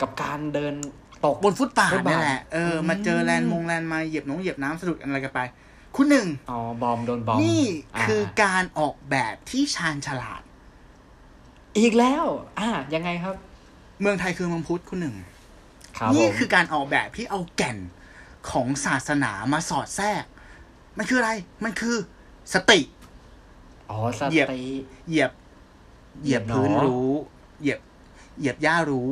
B: กับการเดินตก
A: บนฟุตบาท
B: ฟุตบาท
A: นี่แหละเออมาเจอแลนด์มงแลนด์มาเหยียบน้องเหยียบน้ำสะดุดอะไรกันไป คุณหนึ่ง
B: อ๋อบอมโดนบอม
A: นี่คือ
B: อ่า
A: การออกแบบที่ชาญฉลาด
B: อีกแล้ว อ่ายังไงครับ
A: เมืองไทยคือเมืองพุทธคุณหนึ่ง
B: ครับผ
A: นี่
B: ม
A: คือการออกแบบที่เอาแก่นของศาสนามาสอดแทรก มันคืออะไร มันคือสติ
B: อ๋อส
A: เหยียบ
B: ติ
A: เหยียบเหยียบ
B: เหยียบ
A: พื้น
B: หนอ
A: รู้ เหยียบ เหยียบหญ้ารู้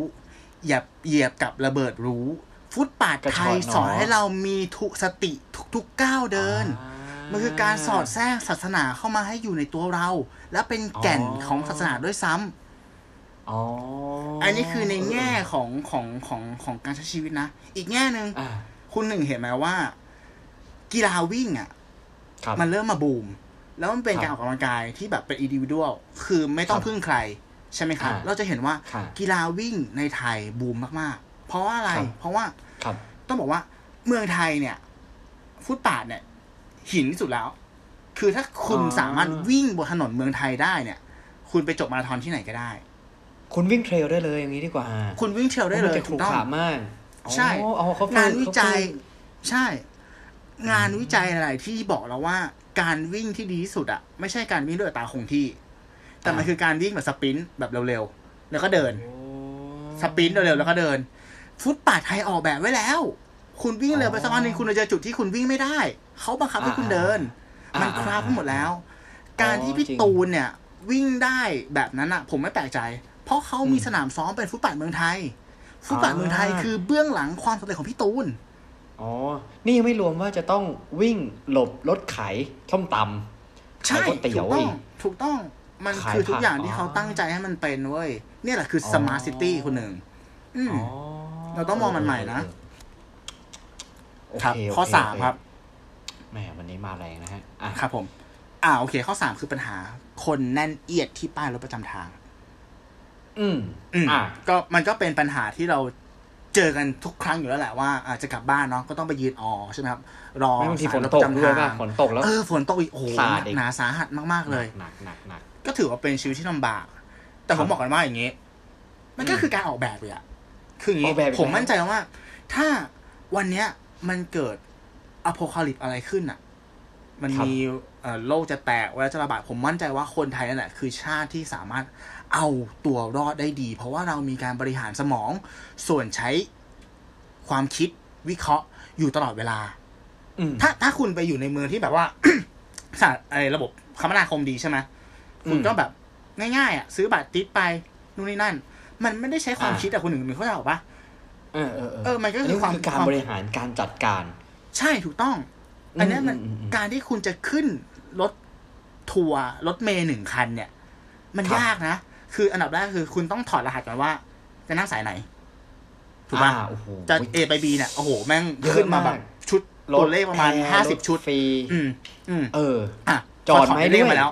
A: เหยียบเหยียบกับระเบิดรู้ ฟุตปาด
B: กระ
A: ไท
B: ชอน
A: ย
B: หนอ
A: สอนให้เรามีทุกสติ ทุกๆก้าวเดิน
B: อ่า
A: มันคือการสอดแทรกศาสนาเข้ามาให้อยู่ในตัวเรา และเป็นแก่น
B: อ๋อ
A: ของศาสนาด้วยซ้ำ
B: อ๋อ
A: อันนี้คือในแง่ของของของของการใช้ชีวิตนะ อีกแง่หนึ่ง
B: อ่า
A: คุณหนึ่งเห็นไหมว่า กีฬาวิ่งอะ
B: ครับ
A: มันเริ่มมาบูม แล้วมันเป็น
B: ครับ
A: การออกกำลังกายที่แบบเป็นอินดิวิ a l คือไม่ต้อง
B: ครับ
A: พึ่งใคร ใช่ไหมครับ
B: อ่า
A: เราจะเห็นว่า
B: ครับ
A: กีฬาวิ่งในไทยบูมมาก ๆ เพราะว่าอะไร
B: ครับ
A: เพราะว่า
B: ครับ
A: ต้องบอกว่าเมืองไทยเนี่ย ฟุตปาดเนี่ย หินที่สุดแล้ว คือถ้าคุณ
B: อ๋อ
A: สามารถวิ่งบนถนนเมืองไทยได้เนี่ย คุณไปจบมาราธอนที่ไหนก็ได้
B: คุณวิ่งเทรลได้เลยอย่างนี้ดีกว่า
A: คุณวิ่งเทรลได้เลย
B: มันจะข
A: ถู
B: รุ
A: ก
B: ข
A: ต้อง
B: ระมาก
A: ใช่
B: อ๋อเขาฝึก
A: งานวิจัย
B: เขาฝึก
A: ใช่ งานวิจัยอะไรที่บอกเราว่า การวิ่งที่ดีที่สุดอะไม่ใช่การวิ่งด้วยอัตราคงที่ แต่มัน
B: อ่า
A: คือการวิ่งแบบสปรินต์แบบเร็วๆแล้วก็เดิน
B: โอ้
A: สปรินต์เร็วๆแล้วก็เดิน ฟุตปาดไทยออกแบบไว้แล้ว คุณวิ่งเร็วไปสักวันหนึ่งคุณจะเจอจุดที่คุณวิ่งไม่ได้ เขาบังคับให้คุณเดิน
B: อ่า
A: มันคราฟทั้งหมดแล้ว การที่พี่
B: จริง
A: ตูนเนี่ย วิ่งได้แบบนั้นอะผมไม่แปลกใจ เพราะเขามี
B: อืม
A: สนามซ้อมเป็นฟุตปาดเมืองไทย ฟุตปาดเมืองไทย
B: อ่า
A: คือเบื้องหลังความสำเร็จของพี่ตูน
B: อ๋อ นี่ยังไม่รวมว่าจะต้องวิ่งหลบรถขายส้มตำ
A: ใช่
B: ขายก๋วยเตี๋
A: ถู
B: ยว
A: กต้อ
B: อี
A: ง
B: ก
A: ถูกต้องมัน
B: ขาย
A: คือทุกอย่าง
B: ผัก
A: ที่เขา
B: อ๋อ
A: ตั้งใจให้มันเป็นเว้ย เนี่ยแหละคือ
B: อ๋อ
A: สมาร์ทซิตี้คนหนึ่ง อืม
B: อ๋อ
A: เราต้องมองมันใหม่นะ
B: โอเค
A: ครับ
B: โเข้
A: อสาม
B: โเค
A: รับ
B: แหมวันนี้มาแรงนะฮะอะ
A: ครับ ผม อ่าโอเค ข้อสามคือปัญหา คนแน่นเอียดที่ป้ายรถประจำทาง
B: อืม
A: อืม
B: อะ
A: ก็มันก็เป็นปัญหาที่เราเจอกันทุกครั้งอยู่แล้วแหละว่าอาจจะกลับบ้านเนาะก็ต้องไปยืนออใช่ไหมครับ รอ
B: ไม่บางที
A: สาย
B: ฝน
A: รถ
B: ต
A: ป
B: ก
A: ระจำ
B: ด้วย
A: ทา
B: ป่ะ
A: ง
B: ฝนตกแล้ว
A: เออฝนตกอีกโอ้โห
B: สาดอีก
A: หนาสาหัสมากๆเลย
B: หนักหนักหนัก
A: ก็ถือว่าเป็นชีวิตที่ลำบาก แต่ผมบอกกันว่าอย่างนี้ มันก็คือการออกแบบเลยอะคืออย่าง
B: อ
A: นี้
B: อกแบบอีก
A: ผม
B: แล้ว
A: มั่นใจว่า ถ้าวันเนี้ย มันเกิดอโพคาลิปอะไรขึ้นอะมันมีเอ่อโลกจะแตกไวรัสจะระบาดผมมั่นใจว่าคนไทยนั่นแหละ คือชาติที่สามารถเอาตัวรอดได้ดี เพราะว่าเรามีการบริหารสมอง ส่วนใช้ความคิดวิเคราะห์อยู่ตลอดเวลา
B: อืม
A: ถ้าถ้าคุณไปอยู่ในเมืองที่แบบว่าศาสตร์ไอ้ระบบคมนาคมดีใช่ไหม
B: อืม
A: คุณก็แบบง่ายๆอะ ซื้อบัตรติดไปนู่นนี่นั่น มันไม่ได้ใช้ความ
B: อ่า
A: คิดแต่คนหนึ่งหนึ่งเขาใจออกปะ
B: เออเออ
A: เออมันก็คือ
B: อั
A: ความ
B: การ
A: ความ
B: บริหารการจัดการ
A: ใช่ถูกต้อง อันเนี้ยมัน
B: อืมอืมอืม
A: การที่คุณจะขึ้นรถทัวร์รถเมย์หนึ่งคันเนี่ย มัน
B: ครับ
A: ยากนะ คืออันดับแรกคือคุณต้องถอดรหัสก่อนว่า จะนั่งสายไหน ถูกปะ
B: อ่าโอ้โห
A: จะ A ไป B เนี่ยโอ้โห แม่ง
B: เยอะ
A: ขึ้นมาแบบ
B: มาก
A: ชุดตัวเลขประมาณ
B: แพ
A: ห้าสิบ
B: รถ
A: ชุด
B: ฟรี
A: อืมอืม
B: เออ
A: อะ
B: จอด
A: พถ
B: ไหม
A: เลข
B: ด้วย
A: มาแล้ว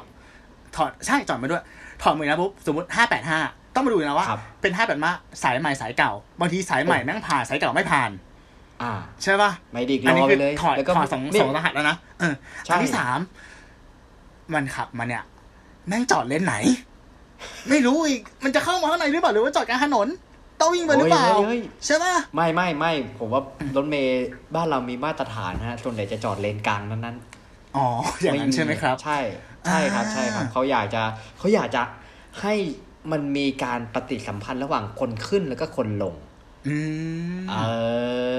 A: ถอดใช่จอดมาด้วย ถอดมือนะปุ๊บสมมติห้าแปดห้า ต้องมาดูนะว่า
B: ครับ
A: เป็นห้าแปดมาสายใหม่สายเก่า บางทีสายใหม่แม่งผ่านสายเก่าไม่ผ่าน
B: อ่า
A: ใช่ป่ะ
B: ไม่ดีก
A: อั
B: ร
A: นี้
B: อ
A: คื
B: ไปเลย
A: ถอด
B: แล้วก็
A: ถอดสอง
B: นี่
A: สองรหัสแล้วนะเออ
B: ใช่
A: อันที่สามมันขับมาเนี่ย แม่งจอดเลนไหน ไม่รู้อีกมันจะเข้ามาข้างในหรือเปล่าหรือว่าจอดกลางถนนต้องวิ่งไปหรือเปล่า
B: เฮ้ยเฮ้ย
A: ใช่ป่ะ
B: ไม่ไม่ไม่ผมว่ารถเมย์บ้านเรามีมาตรฐานฮะส่วนใหญ่จะจอดเลนกลางนั้นนั้น
A: อ๋ออย่างนั้นใช่ไหมครับ
B: ใช่ ใช่ครับ
A: อ่า
B: ใช่ครับเขาอยากจะเขาอยากจะให้ มันมีการปฏิสัมพันธ์ระหว่างคนขึ้นแล้วก็คนลง
A: อืม
B: เอ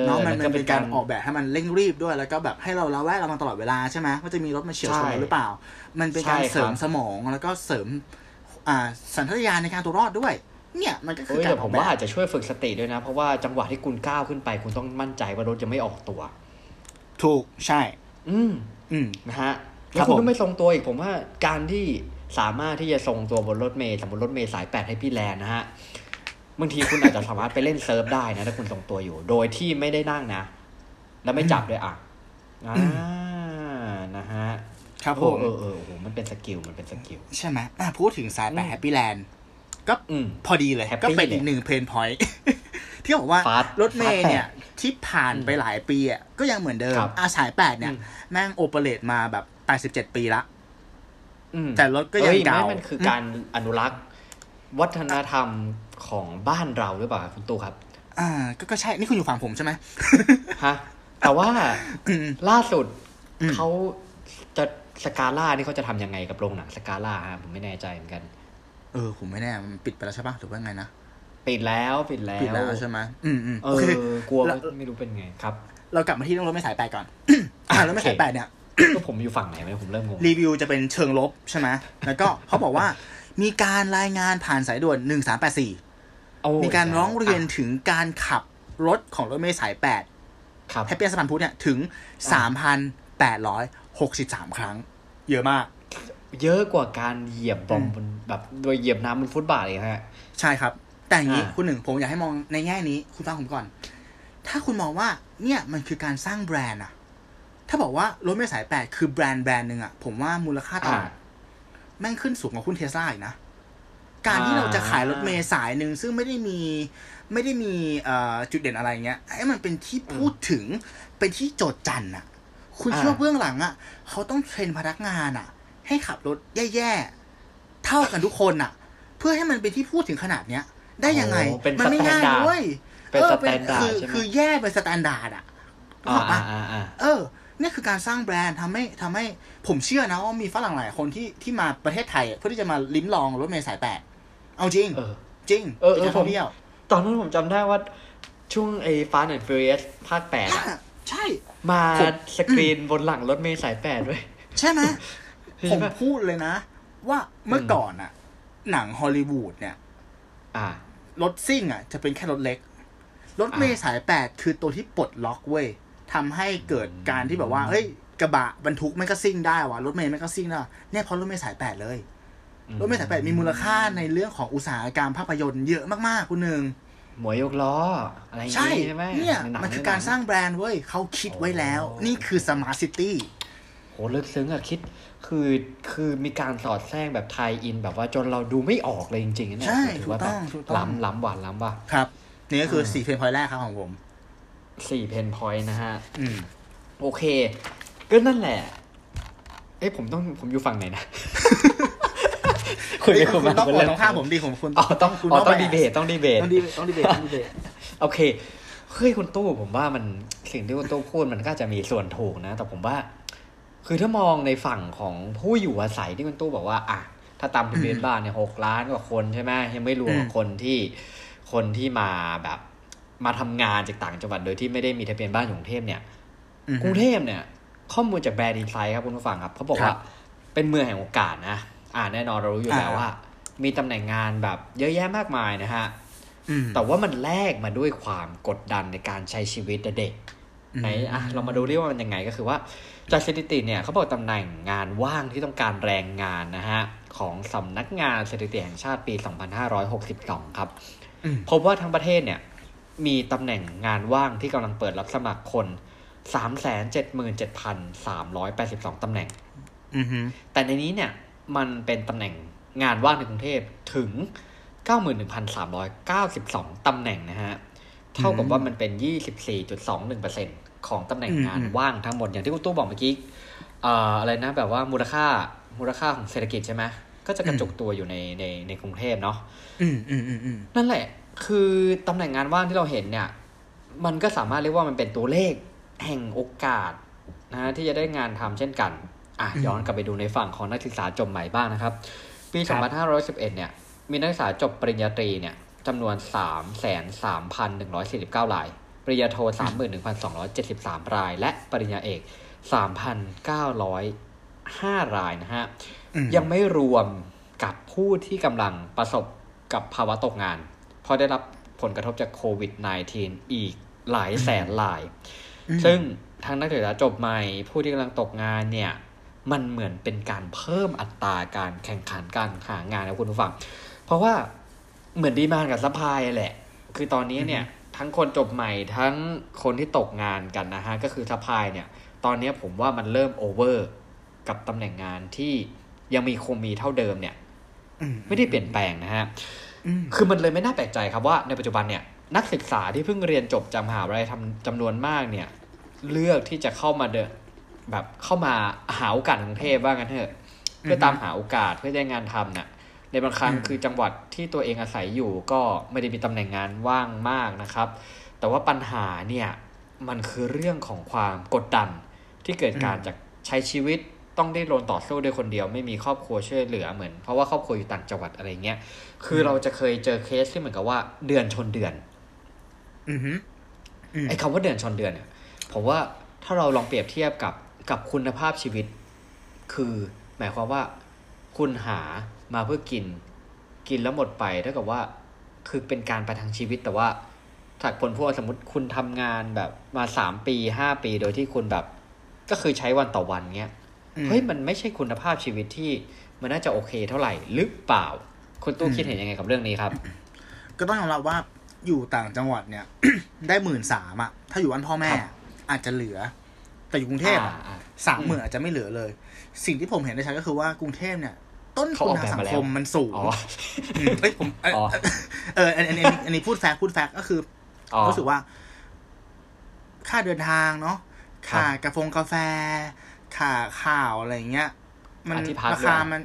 B: อ
A: เนาะมัน
B: แล้ว
A: มันเป็นการออกแบบให้มันเร่งรีบด้วยแล้วก็แบบให้เราระแวดระวังตลอดเวลาใช่ไหมว่าจะมีรถมาเฉียวชนเราหรือเปล่า มันเป็นการ
B: ใช่ครับ
A: เสริมสมองแล้วก็เสริม อ่า สัญชาตญาณในการตัวรอดด้วย เนี่ยมันก็คือ
B: เอ้ย
A: การ
B: แต่
A: อ
B: ผ
A: อก
B: ม
A: แบ
B: ว่า
A: บ
B: อาจจะช่วยฝึกสติด้วยนะ เพราะว่าจังหวะที่คุณก้าวขึ้นไป คุณต้องมั่นใจว่ารถจะไม่ออกตัว
A: ถูกใช่
B: อืม
A: อืม
B: นะฮะ
A: ค
B: แล้
A: รั
B: ว
A: บ
B: คุณ
A: ผม
B: ต้องไม่ทรงตัวอีกผมว่าการที่ สามารถที่จะทรงตัวบนรถเมล์สมมติรถเมล์สายแปดให้พี่แลนด์นะฮะบางทีคุณอาจจะสามารถไปเล่นเซิร์ฟได้นะถ้าคุณทรงตัวอยู่ โดยที่ไม่ได้นั่งนะ แล้วไม่จับด้วยอะอ่านะฮะ
A: ครับผ
B: โอ้
A: ม
B: เออเออโอ้โหมันเป็นสกิลมันเป็นสกิล
A: ใช่ไหมอะพูดถึงสายแปด
B: อืม
A: แฮปปี้แลนด์ก็
B: อืม
A: พอดีเลย
B: Happy
A: ก็เป็นอีก
B: เลย
A: หนึ่งเพนพอยต์ที่บอกว่า
B: Fast
A: รถเมย์
B: Fast
A: เนี่ย ที่ผ่านไปหลายปีอะก็ยังเหมือนเดิม
B: ครับ
A: อาสายแปดเนี่ย
B: อืม
A: แม่งโอเปเรตมาแบบแปดสิบเจ็ดปีละ
B: อืม
A: แต่รถก็ยัง
B: อ้
A: เก่า
B: ไม่มันคือการอนุรักษ์ วัฒนธรรมของบ้านเราหรือเปล่าคุณตู้ครับ
A: อ่าก็ก็ใช่ นี่คุณอยู่ฝั่งผมใช่ไหม
B: ฮะ แต่ว่า
A: อืม
B: ล่าสุด
A: อืม
B: เขาจะสกาล่านี่เขาจะทำยังไงกับโรงหนังสกาล่าฮะผมไม่แน่ใจเหมือนกัน
A: เออ ผมไม่แน่ มันปิดไปแล้วใช่ปะหรือว่าไงนะ
B: ปิดแล้วปิดแล้ว
A: ปิดแล้วใช่ไหมอืมอืม
B: เอ
A: โอ
B: อ
A: เค
B: กลัว
A: แล้ว
B: ไม่รู้เป็นไงครับ
A: เรากลับมาที่เรื่องรถเมล์สายแปดก่อนอ่ารถเมล์สายแปดเนี่ย
B: ก็ผมอยู่ฝั่งไหนไหมผมเริ่มงง
A: รีวิวจะเป็นเชิงลบใช่ไหมแล้วก็เขาบอกว่ามีการรายงานผ่านสายด่วนหนึ่งสามแปดสี่
B: โอ้
A: มีการร้องเรียนถึงการขับรถของรถเมล์สายแปด
B: ครับ
A: แฮปปี้สะพานพุทธเนี่ยถึงสามพันแปดร้อยหกสิบสามครั้ง เยอะมาก
B: เยอะกว่าการเหยียบบอมบนแบบโดยเหยียบน้ำบนฟุตบาทเลยฮะ
A: ใช่ครับ แต่อย่างนี้
B: อ่า
A: คุณหนึ่งผมอยากให้มองในแง่นี้ คุณฟังผมก่อน ถ้าคุณมองว่าเนี่ยมันคือการสร้างแบรนด์อะ ถ้าบอกว่ารถเมล์สายแปดคือแบรนด์แบรนด์หนึ่งอะผมว่ามูลค่าตลาดแม่งขึ้นสูงกว่าหุ้นเทสลาอีกนะ การที่เราจะขายรถเมล์สายหนึ่งซึ่งไม่ได้มีไม่ได้มีเอ่อจุดเด่นอะไรเงี้ยให้มันเป็นที่พูดถึงเป็นที่โจทย์จันทร์อะคุณเชื่อว่าเบื้องหลังอะเขาต้อง train พนักงานอะให้ขับรถแย่ๆเท่ากันทุกคนอะเพื่อให้มันเป็นที่พูดถึงขนาดเนี้ย ได้ยังไง
B: โอ้เป็น
A: มัไม่ง่าย
B: standard ด้
A: วย
B: เป็น
A: ออ
B: standard
A: คือ
B: ใช่ไหม
A: คือแย่เป็น standard อะนึก
B: อ่า
A: ออกปะ
B: อ่าอ่า
A: เออเนี่ยคือการสร้างแบรนด์ทำให้ทำให้ผมเชื่อนะว่ามีฝรั่งหลายคนที่ที่มาประเทศไทยเพื่อที่จะมาลิ้มลองรถเมล์สายแปดเอาจริง
B: เออ
A: จริง
B: เออเออ
A: ป็นการท่องเที่ยว
B: ตอนนั้นผมจำได้ว่าช่วงไอ้ Fast and Furious ภาคแปดอะ
A: ใช่
B: มา
A: ผม
B: สกรีนบนหลังรถเมล์สายแปดด้วย
A: ใช่ไหม
B: ใช่
A: ผม
B: ปะ
A: พูดเลยนะ ว่าเมื่ออ
B: ม
A: ก่อนอะหนังฮอลลีวูดเนี่ย
B: อ่า
A: รถซิ่งอะจะเป็นแค่รถเล็ก รถเมล์สายแปดคือตัวที่ปลดล็อกเว้ย ทำให้เกิดการที่แบบว่าเฮ้ยกระบะบรรทุกไม่ก็ซิ่งได้วะรถเมล์ไม่ก็ซิ่งได้เนี่ยเพราะรถเมล์สายแปดเลยรถเมล์สายแปดมีมูลค่าในเรื่องของอุตสาหกรรมภาพยนตร์เยอะมากๆคุณหนึ่ง
B: หมวยยกล้ออะไรอย่าง
A: ใช่
B: งี้ใช่ไหม
A: เนี่ย
B: ใหง
A: มันคือการสร้างแบรนด์เว้ยเขาคิดไว้แล้ว
B: โอ้
A: นี่คือสมาร์ทซิตี้
B: โหลึกซึ้งอะคิดคือคือมีการสอดแทรกแบบไทยอิน แบบว่าจนเราดูไม่ออกเลยจริงๆนะเนี่ย
A: ใช่
B: ถื
A: ถูก
B: ว่า
A: ต้อง
B: แบบ
A: ถูกต้อง
B: ล้ำล้ำหวานล้ำว่ะ
A: ครับ นี่ก็คือ
B: อ่า
A: สี่เพลงพอยแรกครับของผม
B: สี่เพนพอยต์นะฮะ
A: อืม
B: โอเค ก็นั่นแหละ เอ้ยผมต้องผมอยู่ฝั่งไหนนะคุย
A: เอ้
B: ไป
A: ย
B: คุ
A: คุ
B: ย
A: ณ
B: มา
A: ต้อง
B: เป็น
A: โหว
B: เรื่
A: ตตรงข้ามผมดีผมคุณ
B: อ๋อต้อง
A: คุณ
B: อ๋อต้อง
A: ไป
B: ดีเบตต้องดีเบต
A: ต้องดีต้องดีเบตต้องดีเบต
B: โอเคเฮ้ยคุณตู้ผมว่ามันสิ่งที่คุณตู้พูดมันก็จะมีส่วนถูกนะ แต่ผมว่า คือถ้ามองในฝั่งของผู้อยู่อาศัยที่คุณตู้บอกว่าอะถ้าตามทะเบียนบ้านเนี่ยหกล้านกว่าคนใช่ไหมยังไม่รวมกับคนที่คนที่มาแบบ มาทำงานจากต่างจังหวัดโดยที่ไม่ได้มีทะเบียนบ้านอยู่กรุงเทพเนี่ย
A: อืม
B: กรุงเทพเนี่ย ข้อมูลจากแบรนด์อินไซด์ครับคุณผู้ฟังครับเขาบอก
A: ครั
B: ว่า
A: บ
B: เป็นเมืองแห่งโอกาสนะ อ่าแน่นอนเรารู้อยู่แล้ว
A: อ่า
B: ว่า มีตำแหน่งงานแบบเยอะแยะมากมายนะฮะ
A: อืม
B: แต่ว่ามันแลกมาด้วยความกดดันในการใช้ชีวิตเด็ก
A: อืม
B: ไหนอะเรามาดูดิว่ามันยังไงก็คือว่าจากสถิติเนี่ยเขาบอกตำแหน่งงานว่างที่ต้องการแรงงานนะฮะของสำนักงานสถิติแห่งชาติปี 2562 ครับ
A: อืม
B: พบว่าทั้งประเทศเนี่ย มีตำแหน่งงานว่างที่กำลังเปิดรับสมัครคน 377,382 ตำแหน่ง
A: อืมฮึ
B: แต่ในนี้เนี่ย มันเป็นตำแหน่งงานว่างในกรุงเทพถึง 91,392 ตำแหน่งนะฮะ เท่ากับว่ามันเป็น 24.21%ของตำแหน่งงานว่างทั้งหมด อย่างที่คุณตู้บอกเมื่อกี้เอ่ออะไรนะ แบบว่ามูลค่ามูลค่าของเศรษฐกิจใช่ไหมก็จะกระจุกตัวอยู่ในในในกรุงเทพเนาะ
A: อืมอืมอืมอืม
B: นั่นแหละ คือตำแหน่งงานว่างที่เราเห็นเนี่ย มันก็สามารถเรียกว่ามันเป็นตัวเลขแห่งโอกาสนะฮะที่จะได้งานทำเช่นกัน อะย้อนกลับไปดูในฝั่งของนักศึกษาจบใหม่บ้างนะครับ ปี 2511 เนี่ย มีนักศึกษาจบปริญญาตรีเนี่ยจำนวน 3,3,149 ราย ปริญญาโท 31,273 ราย และปริญญาเอก 3,905 รายนะฮะ
A: อืม
B: ยังไม่รวมกับผู้ที่กำลังประสบกับภาวะตกงาน เพราะได้รับผลกระทบจากโควิด -19 อีกหลายแสนราย
A: อืม
B: ซึ่งทางนักศึกษาจบใหม่ผู้ที่กำลังตกงานเนี่ย มันเหมือนเป็นการเพิ่มอัตราการแข่งขันการหางานนะคุณผู้ฟัง เพราะว่าเหมือน demand กับ supply แหละ คือตอนนี้เนี่ยทั้งคนจบใหม่ทั้งคนที่ตกงานกันนะฮะ ก็คือ supply เนี่ย ตอนนี้ผมว่ามันเริ่ม over กับตำแหน่งงานที่ยังมีคงมีเท่าเดิมเนี่ย
A: อืม
B: ไม่ได้เปลี่ยนแปลงนะฮะ
A: อืม
B: คือมันเลยไม่น่าแปลกใจครับว่าในปัจจุบันเนี่ยนักศึกษาที่เพิ่งเรียนจบจากมหาวิทยาลัยทำจำนวนมากเนี่ย เลือกที่จะเข้ามาเดนแบบเข้ามาหาโอกาสในกรุงเทพว่ากันเถอะ เพื่อตามหาโอกาสเพื่อได้งานทำน่ะ ในบางครั้ง
A: อืม
B: คือจังหวัดที่ตัวเองอาศัยอยู่ก็ไม่ได้มีตำแหน่งงานว่างมากนะครับ แต่ว่าปัญหาเนี่ยมันคือเรื่องของความกดดันที่เกิดการจากใช้ชีวิต ต้องได้รนต่อสู้ด้วยคนเดียว ไม่มีครอบครัวช่วยเหลือเหมือน เพราะว่าครอบครัวอยู่ต่างจังหวัดอะไรเงี้ยคือเราจะเคยเจอเคสที่เหมือนกับว่าเดือนชนเดือน
A: อืมฮึอืม
B: ไอ้คำว่าเดือนชนเดือนเนี่ยผมว่าถ้าเราลองเปรียบเทียบกับกับคุณภาพชีวิต คือหมายความว่า คุณหามาเพื่อกิน กินแล้วหมดไปเท่ากับว่า คือเป็นการประทังชีวิตแต่ว่าถ้าผลพวกสมมติคุณทำงานแบบมาสามปีห้าปีโดยที่คุณแบบ ก็คือใช้วันต่อวันเงี้ย
A: อืม
B: เฮ้ยมันไม่ใช่คุณภาพชีวิตที่มันน่าจะโอเคเท่าไหร่หรือเปล่าคุณตู้
A: อืม
B: คิดเห็นยังไงกับเรื่องนี้ครับ
A: ก็ต้องยอมรับว่าอยู่ต่างจังหวัดเนี่ย ได้หมื่นสามอะถ้าอยู่บ้านพ่อแม่
B: ครับ
A: อาจจะเหลือ แต่อยู่กรุงเทพอะ
B: อ่า
A: สามหมื่นอาจจะไม่เหลือเลย สิ่งที่ผมเห็นได้ชัดก็คือว่ากรุงเทพเนี่ย ต้น
B: เขา
A: ทุ
B: อนอก
A: ทาง
B: แบบ
A: สั
B: มางแล้ว
A: คมมันสูง
B: อ๋อ
A: มเอ้ยผมเอ้ย
B: อ๋อ
A: เอออันอันอันอันอันนี้พูดแฟกต์พูดแฟกต์ก็คือ
B: อ๋อ
A: รู้สึกว่า ค่าเดินทางเนาะ
B: ครับ
A: ค่ากาแฟกาแฟ ค่าข้าวอะไรเงี้ย มัน
B: อะที่พัก
A: ราคา
B: ด้วย
A: มัน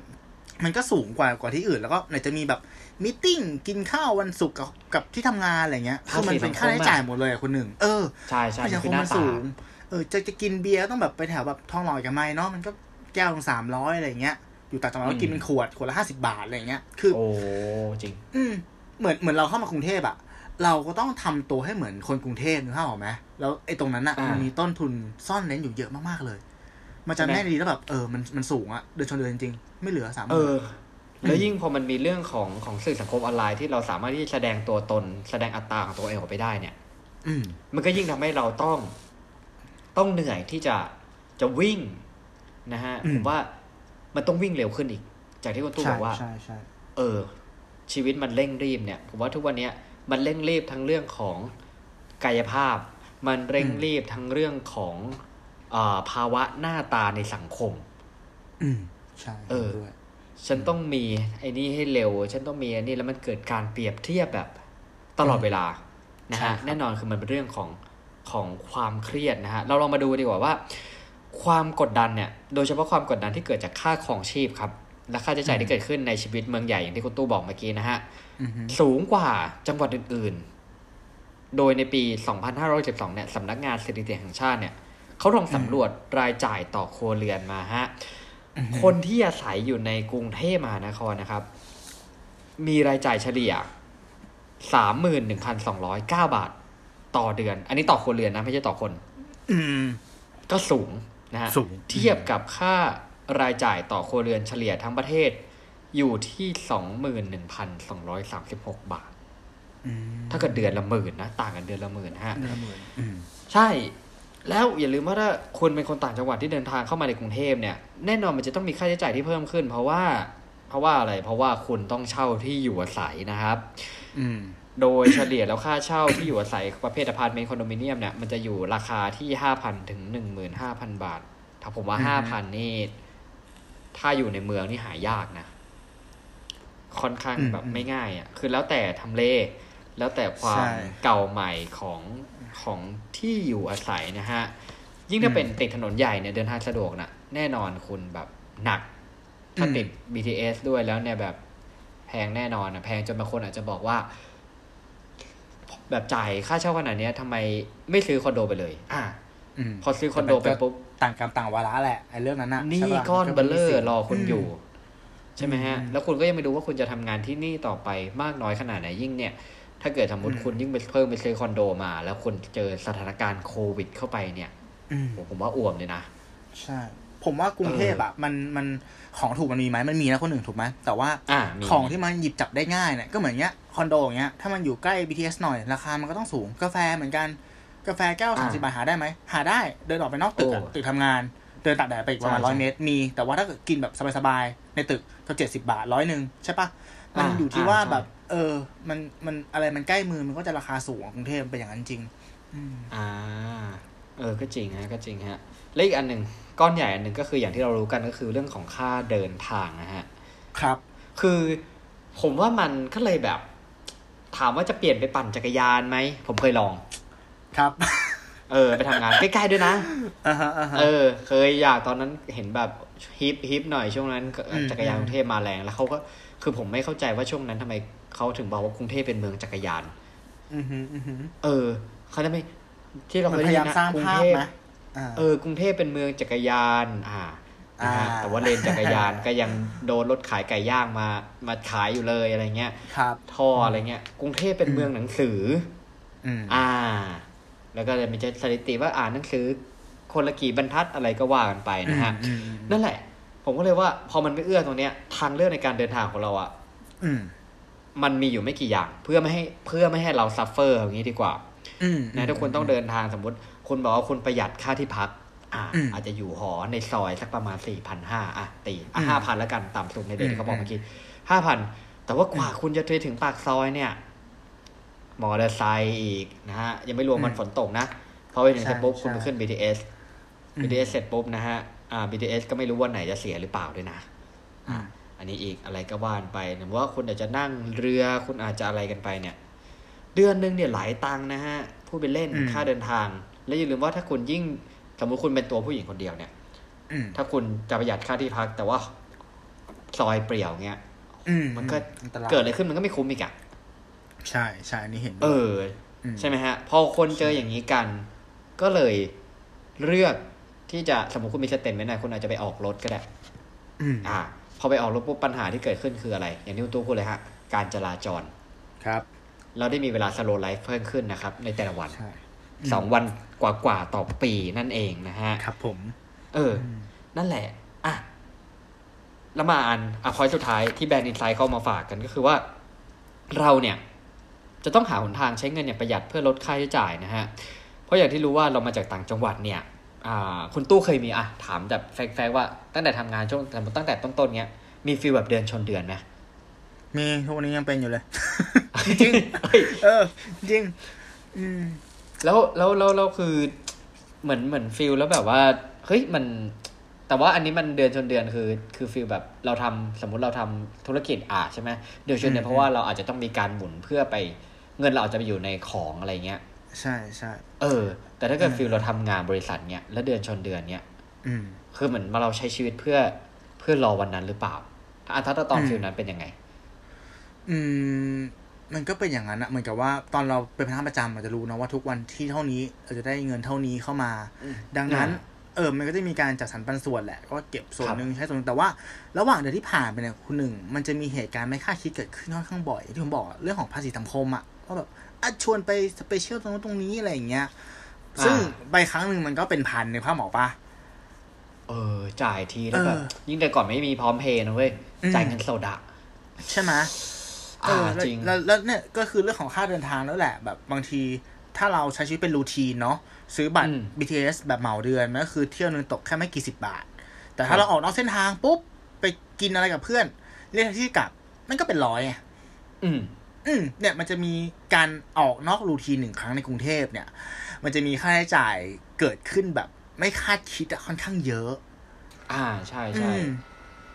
A: มันก็สูงกว่ากว่าที่อื่นแล้วก็ไหนจะมีแบบ meeting กินข้าววันศุกร์กับกับที่ทำงานอะไรเงี้ยคือมันเป็นค่าใช้จ่ายหมดเลยอะคนหนึ่งเออ
B: ใช่ใช่
A: ค่า
B: มัน
A: สังค
B: คือ
A: ม
B: หน้า
A: มัน
B: ตา
A: สูงเออจะจะกินเบียร์ต้องแบบไปแถวแบบทองหล่อเอกมัยเนาะมันก็แก้วสามร้อยอะไรเงี้ยอยู่ต่างจังหวัดก็กินเป็นขวดขวดละห้าสิบบาทอะไรเงี้ย คือ
B: โอ้จริง
A: อืมเหมือนเหมือนเราเข้ามากรุงเทพอะเราก็ต้องทำตัวให้เหมือนคนกรุงเทพนึกภาพออกไหมแล้วไอ้ตรงนั้นอะ
B: อ่ามั
A: มันมีต้นทุนซ่อนเร้นอยู่เยอะมากๆเลย มันจะ
B: ใช่ไหม
A: แน่ดีแล้วแบบเออมันมันสูงอะเดินชนเดินจริงๆ ไม่เหลือสาม
B: เออแล้วยิ่งพอมันมีเรื่องของของสื่อสังคมออนไลน์ที่เราสามารถที่จะแสดงตัวตน แสดงอัตราของตัวเองออกไปได้เนี่ย
A: อืม
B: มันก็ยิ่งทำให้เราต้อง ต้องเหนื่อยที่จะจะวิ่งนะฮะ
A: อืม
B: ผมว่ามันต้องวิ่งเร็วขึ้นอีก จากที่คุณตู้
A: ใช่
B: บอกว่า
A: ใช่ใช่
B: เออ ชีวิตมันเร่งรีบเนี่ยผมว่าทุกวันเนี้ยมันเร่งรีบทั้งเรื่องของกายภาพ มันเร่งรีบทั้งเรื่องของอา ภาวะหน้าตาในสังคม
A: อืมใช่
B: เออ
A: ด้วย
B: ฉันต้องมีไอ้นี่ให้เร็ว ฉันต้องมีไอ้นี่แล้วมันเกิดการเปรียบเทียบแบบตลอดเวลานะ
A: ใช่
B: ฮะ
A: ครับ
B: แน่นอนคือมันเป็นเรื่องของของความเครียดนะฮะเราลองมาดูดีกว่าว่า ความกดดันเนี่ย โดยเฉพาะความกดดันที่เกิดจากค่าของชีพครับ และค่าใช้จ่ายที่เกิดขึ้นในชีวิตเมืองใหญ่อย่างที่คุณตู้บอกเมื่อกี้นะฮะ
A: อือฮึ
B: สูงกว่าจังหวัดอื่น ๆ โดยในปี 2512เนี่ยสำนักงานสถิติแห่งชาติเนี่ย เขาลองสำรวจรายจ่ายต่อครัวเรือนมาฮะ
A: อือฮึ
B: คนที่อาศัยอยู่ในกรุงเทพมหานครนะครับ มีรายจ่ายเฉลี่ย31,209บาท ต่อเดือน อันนี้ต่อครัวเรือนนะ ไม่ใช่ต่อคน
A: อืม
B: ก็สูงนะฮะ
A: สูง
B: เทียบกับค่ารายจ่ายต่อครัวเรือนเฉลี่ยทั้งประเทศอยู่ที่21,236บาท
A: อืม
B: ถ้าเกิดเดือนละหมื่นนะ ต่างกันเดือนละหมื่นฮะ
A: เดือนละหมื่นอืม
B: ใช่ แล้วอย่าลืมว่าถ้าคุณเป็นคนต่างจังหวัดที่เดินทางเข้ามาในกรุงเทพเนี่ยแน่นอนมันจะต้องมีค่าใช้จ่ายที่เพิ่มขึ้น เพราะว่า เพราะว่าอะไร เพราะว่าคุณต้องเช่าที่อยู่อาศัยนะครับ
A: อืม
B: โดยเฉลี่ยแล้วค่าเช่าที่อยู่อาศัยประเภทอพาร์ตเมนต์คอนโดมิเนียมเนี่ยมันจะอยู่ราคาที่ห้าพันถึงหนึ่งหมื่นห้าพันบาท ถ้าผมว่า
A: อื
B: ห้า
A: อ
B: พัน
A: ฮึ
B: นี่ถ้าอยู่ในเมืองนี่หายากนะ ค่อนข้าง
A: อืม
B: แบบ
A: อืม
B: ไม่ง่ายอะ คือแล้วแต่ทำเล แล้วแต่ความ
A: ใช่
B: เก่าใหม่ของของ ที่อยู่อาศัยนะฮะ ยิ่งถ้า
A: อืม
B: เป็นติดถนนใหญ่เนี่ยเดินทางสะดวกนะแน่นอนคุณแบบหนัก ถ้า
A: อืม
B: ติด BTS ด้วยแล้วเนี่ยแบบแพงแน่นอนนะแพงจนบางคนอาจจะบอกว่า แบบจ่ายค่าเช่าขนาดเนี้ยทำไมไม่ซื้อคอนโดไปเลย อะ
A: อืม
B: พอซื้อคอนโดไปปุ๊บ
A: ต่างกรรมต่างวาระแหละไอ้เรื่องนั้นน่ะ
B: หนี่
A: ใช่ปะ
B: ก้อน
A: มั
B: เบลเลอ
A: มีสิ่
B: ร์
A: ง
B: รอคุณอยู่ใช่ไหมฮะ
A: อืม
B: แล้วคุณก็ยังไม่รู้ว่าคุณจะทำงานที่นี่ต่อไปมากน้อยขนาดไหนยิ่งเนี่ย ถ้าเกิดสมมติ
A: อืม
B: คุณยิ่งไปเพิ่มไปซื้อคอนโดมา แล้วคุณเจอสถานการณ์โควิด เข้าไปเนี่ย
A: อืม
B: โอ้ผมว่าอ่วมเลยนะ
A: ใช่ ผมว่ากรุงเทพอะมันมันของถูกมันมีไหมมันมีนะคนหนึ่งถูกไหมแต่ว่า
B: อ่ามี
A: ของที่มันหยิบจับได้ง่ายเนี่ยก็เหมือนเงี้ยคอนโดอย่างเงี้ยถ้ามันอยู่ใกล้ BTS หน่อยราคามันก็ต้องสูงกาแฟเหมือนกันกาแฟแก้วสามสิบาทหาได้ไหมหาได้เดินออกไปนอกตึกอะ
B: โอ้
A: ตึกทำงาน เดินตากแดดไปอีกประมาณ
B: ใช่
A: ร้อย
B: ใช่
A: เมตรมี แต่ว่าถ้าเกิดกินแบบสบายๆในตึกก็เจ็ดสิบาทร้อยหนึ่งใช่ปะ มัน
B: อ่า
A: อยู่ที่
B: อ่า
A: ว่า
B: ใช่
A: แบบ เออ มันมันอะไรมันใกล้มือมันก็จะราคาสูงกรุงเทพเป็นอย่างนั้นจริงอืม
B: อ่า เออ ก็จริงฮะ ก็จริงฮะ และอีกอันหนึ่งก้อนใหญ่อันหนึ่งก็คืออย่างที่เรารู้กันก็คือเรื่องของค่าเดินทางนะฮะ
A: ครับ
B: คือผมว่ามันก็เลยแบบ ถามว่าจะเปลี่ยนไปปั่นจักรยานไหม ผมเคยลอง
A: ครับ
B: เออ ไปทำงานใกล้ๆด้วยนะ
A: อ่าฮะอ่าฮะ
B: เออ เคยอยากตอนนั้นเห็นแบบฮิปฮิปหน่อยช่วงนั้นก็
A: อืม
B: จักรยานกรุงเทพมาแรงแล้วเขาก็ คือผมไม่เข้าใจว่าช่วงนั้นทำไมเขาถึงบอกว่ากรุงเทพเป็นเมืองจักรยาน
A: อือฮึอือฮึ
B: เออเขาจะไม่ที่เรา
A: มัน
B: เคย
A: พ
B: ได้
A: ยา
B: ยิ
A: ยาม
B: นนะ
A: สร้าง
B: กรุง
A: ภาพ
B: เทพ
A: นะอ่า
B: เออกรุงเทพเป็นเมืองจักรยานอ่านะฮะ
A: อ่า
B: แต่ว่าเลนจักรยานก็ยังโดนรถขายไก่ย่างมามาขายอยู่เลยอะไรเงี้ย
A: ครับ
B: ท่ออะไรเงี้ย กรุงเทพเป็นเมืองหนังสือ
A: อืม
B: อ่า แล้วก็จะมีสถิติว่าอ่านหนังสือคนละกี่บรรทัดอะไรก็ว่ากันไปนะฮะ
A: อืมอืม
B: นั่นแหละ ผมก็เลยว่า พอมันไม่เอื้อตรงเนี้ย ทางเลือกในการเดินทางของเราอะ
A: อืม
B: มันมีอยู่ไม่กี่อย่าง เพื่อไม่ให้เพื่อไม่ให้เรา suffer อย่างนี้ดีกว่า
A: อืม
B: นะถ้าคุณต้องเดินทางสมมติ คุณบอกว่าคุณประหยัดค่าที่พัก อ่า
A: อืม
B: อาจจะอยู่หอในซอยสักประมาณสี่พันห้าอะตี
A: อื
B: อะ
A: ม
B: ห้าพันแล้วกันต่ำสุดในเดือน
A: อืม
B: ที่เขาบอกเมื่อกี้ห้าพันแต่ว่ากว่าคุณจะไปถึงปากซอยเนี่ยมอเตอร์ไซค์อีกนะฮะยังไม่รวมมันฝนตกนะพอไปถึงเสร็จปุ๊บคุณไปขึ้น BTS BTS เสร็จปุ๊บนะฮะ อ่า BTS ก็ไม่รู้ว่าไหนจะเสียหรือเปล่าด้วยนะ
A: อืม
B: อันนี้อีกอะไรก็ว่านไปหรือว่าคุณอาจจะนั่งเรือคุณอาจจะอะไรกันไปเนี่ย เดือนหนึ่งเนี่ยหลายตังค์นะฮะพูดไปเล่น
A: อืม
B: ค่าเดินทาง และอย่าลืมว่าถ้าคุณยิ่งสมมติคุณเป็นตัวผู้หญิงคนเดียวเนี่ย
A: อืม
B: ถ้าคุณจะประหยัดค่าที่พัก แต่ว่าซอยเปลี่ยวเงี้ย
A: อืม
B: มันก็
A: อันตราย
B: เกิดอะไรขึ้นมันก็ไม่คุ้มอีกอะ
A: ใช่ใช่อันนี้เห็นด้วย
B: เออ
A: ม
B: ใช่ไหมฮะ พอคนเจออย่างนี้กัน ก็เลยเลือก ที่จะสมมติคุณมีสเต็มไม่นานคุณอาจจะไปออกรถก็ได้
A: อืม
B: อ่า พอไปออกรถปุ๊บปัญหาที่เกิดขึ้นคืออะไร อย่างที่คุณตู้พูดเลยฮะ การจราจร
A: ครับ
B: เราได้มีเวลา slow life เพิ่มขึ้นนะครับ ในแต่ละวัน
A: ใช่
B: สองวันกว่าๆต่อปีนั่นเองนะฮะ
A: ครับผม
B: เออ นั่นแหละ อะ แล้วมาอันอะพอยสุดท้ายที่ Brand Inside เข้ามาฝากกันก็คือว่า เราเนี่ย จะต้องหาหนทางใช้เงินอย่างประหยัดเพื่อลดค่าใช้จ่ายนะฮะ เพราะอย่างที่รู้ว่าเรามาจากต่างจังหวัดเนี่ยอ่า คุณตู้เคยมีอะถามแบบ fact ๆว่าตั้งแต่ทำงานช่วงตั้งแต่ต้นๆเนี้ยมี feel แบบเดือนชนเดือนไหม
A: มีทุกวันนี้ยังเป็นอยู่เลย
B: จริง
A: เออ จริง อืม
B: แล้วแล้วแล้วแล้วคือเหมือนเหมือน feel แล้วแบบว่าเฮ้ยมัน แต่ว่าอันนี้มันเดือนชนเดือนคือ คือ feel แบบเราทำสมมุติเราทำธุรกิจอะใช่ไหมเดือนชนเดือ
A: อื
B: น
A: ม
B: เพราะว่าเราอาจจะต้องมีการหมุนเพื่อไปเงินเราอาจจะไปอยู่ในของอะไรเงี้ย
A: ใช่ใช่
B: เออ แต่ถ้าเกิด
A: อืม
B: ฟิลเราทำงานบริษัทเนี้ยแล้วเดือนชนเดือนเนี้ย
A: อืม
B: คือเหมือนมาเราใช้ชีวิตเพื่อเพื่อรอวันนั้นหรือเปล่าอะถ้าถ้าตอน
A: อืม
B: ฟิลนั้นเป็นยังไง
A: อืม มันก็เป็นอย่างนั้นอะเหมือนกับว่าตอนเราเป็นพนักงานประจำเราจะรู้นะว่าทุกวันที่เท่านี้เราจะได้เงินเท่านี้เข้ามา
B: อืม
A: ดังนั้น
B: อ่า
A: เออ มันก็จะมีการจัดสรรปันส่วนแหละ ก็เก็บส่วน
B: ครับ
A: หนึ่งใช้ส่วนหนึ่งแต่ว่า ระหว่างเดือนที่ผ่านไปเนี่ยคุณหนึ่ง มันจะมีเหตุการณ์ไม่คาดคิดเกิดขึ้นค่อนข้างบ่อยที่ผมบอกอะเรื่องของภาษีสังคมอะว่าแบบ อะชวนไปสเปเชียลตรงนู้นตรงนี้อะไรอย่างเงี้ย ซึ่งใบครั้งหนึ่งมันก็เป็นพันในภาพหมอปะ
B: เออ จ่ายทีแล้วแบบ
A: เออ
B: ยิ่งแต่ก่อนไม่มีพร้อมเพย์นะเว้ย
A: อืม
B: จ่ายเงินสดอะ
A: ใช่ไหมเอ
B: อ่า
A: อแล้ว
B: จริง
A: แล้วแล้วเนี่ยก็คือเรื่องของค่าเดินทางแล้วแหละ แบบบางทีถ้าเราใช้ชีวิตเป็นรูทีนเนาะซื้อบัตร
B: อืม
A: BTS แบบเหมาเดือนมันก็คือเที่ยวนึงตกแค่ไม่กี่สิบบาท แต่
B: ครั
A: ถ้า
B: บ
A: เราออกนอกเส้นทางปุ๊บ ไปกินอะไรกับเพื่อน เรียกแท็กซี่กลับมันก็เป็นร้อยไง
B: อืม
A: อืมเนี่ยมันจะมีการออกนอกรูทีนหนึ่งครั้งในกรุงเทพเนี่ย มันจะมีค่าใช้จ่ายเกิดขึ้นแบบ ไม่คาดคิดอะค่อนข้างเยอะ
B: อ่าใช่
A: อื
B: ใช่
A: ม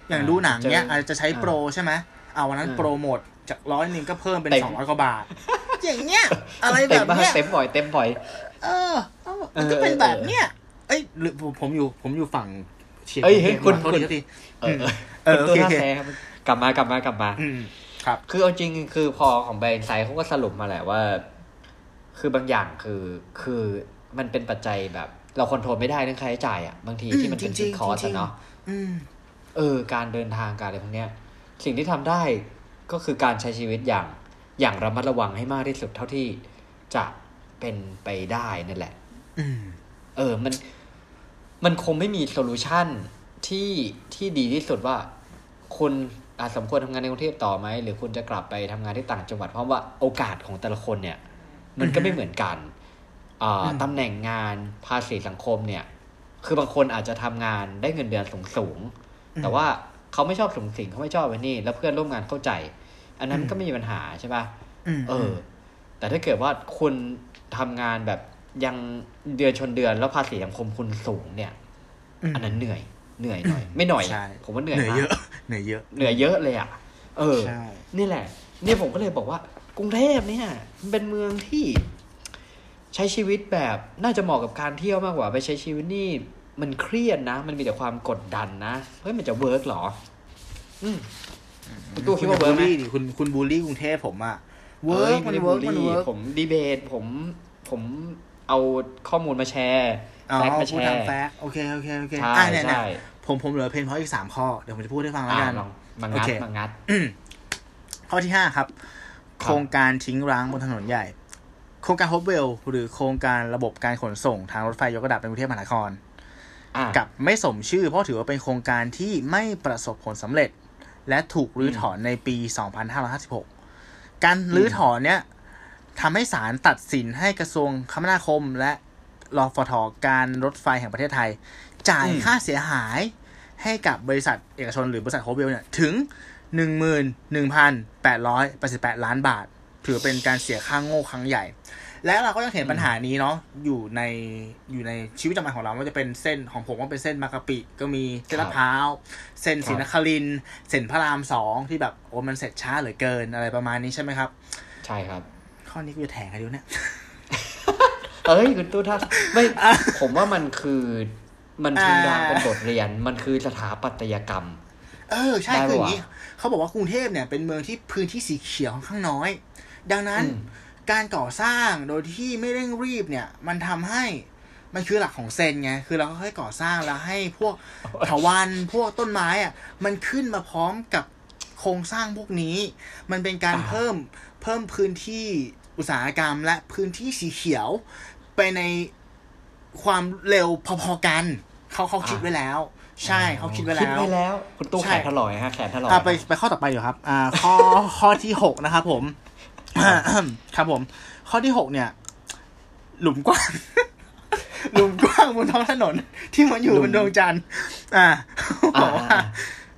A: อย่างดูหนังเนี้ย
B: เจอ
A: อาจจะใช้โปรใช่ไหมเอาวันนั้น
B: อ่า
A: โปรโมทจากร้อยหนึ่งก็เพิ่มเป็น
B: เต็ม
A: สองร้อยกว่าบาท อย่างเงี้ย อะไรแบ
B: เต็ม
A: บ
B: มาก
A: เนี้ย
B: เต็มบ่อยเต็มบ่อย
A: เออเอามันก็เป็นแบบเนี้ยเอ้ยหรือผมผมอยู่ผมอยู่ฝั่งเชียร์
B: เอ้ยเฮ้ย
A: กรุงทพ
B: คุณ
A: โทษทีโทษที
B: เออ
A: เออ
B: คุณตัว
A: โอเค
B: น่า
A: โอเค
B: แซครับกลับมากลับมากลับมา
A: อืม ครับ
B: คือเอาจริงคือพอของแบรนด์ไซด์เขาก็สรุปมาแหละว่า คือบางอย่างคือคือมันเป็นปัจจัยแบบ เราคอนโทรลไม่ได้เรื่องค่าใช้จ่ายอะบางที
A: อืม
B: ที่มันเป็น
A: จริ
B: ฟิ
A: ง
B: ก
A: ๆ
B: คอร์ส
A: จริงๆ
B: เนาะ
A: อืม
B: เออ การเดินทางการอะไรพวกเนี้ย สิ่งที่ทำได้ก็คือการใช้ชีวิตอย่างอย่างระมัดระวังให้มากที่สุดเท่าที่จะเป็นไปได้นั่นแหละ
A: อืม
B: เออ มัน มันคงไม่มี solution ที่ที่ดีที่สุดว่าคุณอาจ สมควรทำงานในกรุงเทพต่อไหม หรือคุณจะกลับไปทำงานที่ต่างจังหวัด เพราะว่าโอกาสของแต่ละคนเนี่ย มันก็ไม่เหมือนกันอ่า
A: อืม
B: ตำแหน่งงานภาษีสังคมเนี่ย คือบางคนอาจจะทำงานได้เงินเดือนสูงสูงๆแต่ว่าเขาไม่ชอบสุงสิงเขาไม่ชอบไอ้นี่ แล้วเพื่อนร่วมงานเข้าใจ อันนั้นก็ไม่มีปัญหาใช่ปะ
A: อืม
B: เออ แต่ถ้าเกิดว่าคุณทำงานแบบยังเดือนชนเดือนแล้วภาษีสังคมคุณสูงเนี่ย
A: ม
B: อันนั้นเหนื่อย เหนื่อยหน่อย ไม่หน่อย
A: ใช่
B: ผมว่าเหนื่อย
A: เหนื่อย
B: มาก
A: เยอะเหนื่อยเยอะ
B: เหนื่อยเยอะเลยอะ เออ
A: ใช่
B: นี่แหละ เนี่ยผมก็เลยบอกว่า กรุงเทพเนี่ยมันเป็นเมืองที่ใช้ชีวิตแบบน่าจะเหมาะกับการเที่ยวมากกว่า ไปใช้ชีวิตนี่ มันเครียดนะ มันมีแต่ความกดดันนะ เฮ้ย มันจะเวิร์กเหรอ อืมคุณตู้คิดว่าเวิร์กไหม
A: ณบูลลี่ดิคุณคุณบูลลี่กรุงเทพผมอะเวิร์ก
B: อ้ย
A: มัน
B: ไได้
A: เวิร์ก
B: บู
A: มัน
B: ลลี่
A: เวิร์ก
B: ผมดีเบตผมผมเอาข้อมูลมาแชร์
A: อ๋อ
B: แฟกต์มาแช
A: พูด
B: ร์
A: ทางแฟกต์โอเคโอเคโอเค
B: ใช่
A: อะเนี่ยเนี่ย
B: ใช่
A: ผมผมเหลือเพนพอยอีกสามข้อ เดี๋ยวผมจะพูดให้ฟังแล้ว
B: อ่า
A: กัน
B: ลองมา
A: โอ
B: งัด
A: เค
B: มางัด
A: ข้อที่ห้าครับ โครงการทิ้งร้างบนถนนใหญ่ โครงการฮอปเวลหรือโครงการระบบการขนส่งทางรถไฟยกระดับในกรุงเทพมหานคร
B: อ่า
A: กับไม่สมชื่อเพราะถือว่าเป็นโครงการที่ไม่ประสบผลสำเร็จ และถูกรื้อถอนในปี 2556 การรื้อถอนเนี้ยทำให้ศาลตัดสินให้กระทรวงคมนาคมและรอฟทการรถไฟแห่งประเทศไทย จ่าย
B: อืม
A: ค่าเสียหายให้กับบริษัทเอกชนหรือบริษัทโฮเวลเนี่ยถึง 11,888 ล้านบาท ถือเป็นการเสียค่างโง่ครั้งใหญ่ และเราก็ยังเห็นปัญหานี้เนาะอยู่ในอยู่ในชีวิตประจำวันของเราว่าจะเป็นเส้นของผมก็เป็นเส้นบางกะปิ ก็มีเส้นลาดพร้าว เส้นศรีนครินทร์เส้นพระรามสองที่แบบโอ้มันเสร็จช้าเหลือเกินอะไรประมาณนี้ใช่ไหมครับ
B: ใช่ครับ
A: ข้อนี้กูจะแถงกันดูเนี่ย
B: เอ้ยคุณตู้ท่าไม่ผมว่ามันคือ มันคือ
A: อ่า
B: ดางเป็นบทเรียน มันคือสถาปัตยกรรม
A: เออ ใช่
B: ได้
A: คือ
B: ปะ
A: อย่างนี้
B: วะ
A: เขาบอกว่ากรุงเทพเนี่ยเป็นเมืองที่พื้นที่สีเขียวค่อนข้างน้อย ดังนั้น
B: อืม
A: การก่อสร้างโดยที่ไม่เร่งรีบเนี่ย มันทำให้มันคือหลักของเซนไง คือเราก็ค่อยๆก่อสร้างแล้วให้พวกถาวันพวกต้นไม้อะ มันขึ้นมาพร้อมกับโครงสร้างพวกนี้ มันเป็นการ
B: อ่า
A: เพิ่มเพิ่มพื้นที่อุตสาหกรรมและพื้นที่สีเขียวไปในความเร็วพอๆกัน เขาเขาคิดไว้แล้ว ใช่เขาคิดไว้
B: คิด
A: แล้ว
B: ไว้แล้ว คุณตู้
A: ใช่
B: แขนถลอยฮะแขนถลอย
A: อ่าไปไปข้อต่อไปอยู่ครับ อ่า ข้อข้อที่หกนะครับผมครับผม ข้อที่หกเนี่ย หลุมกว้างหลุมกว้างบนท้องถนน ที่มันอยู่บนดวงจันทร์อ่าบอกว่า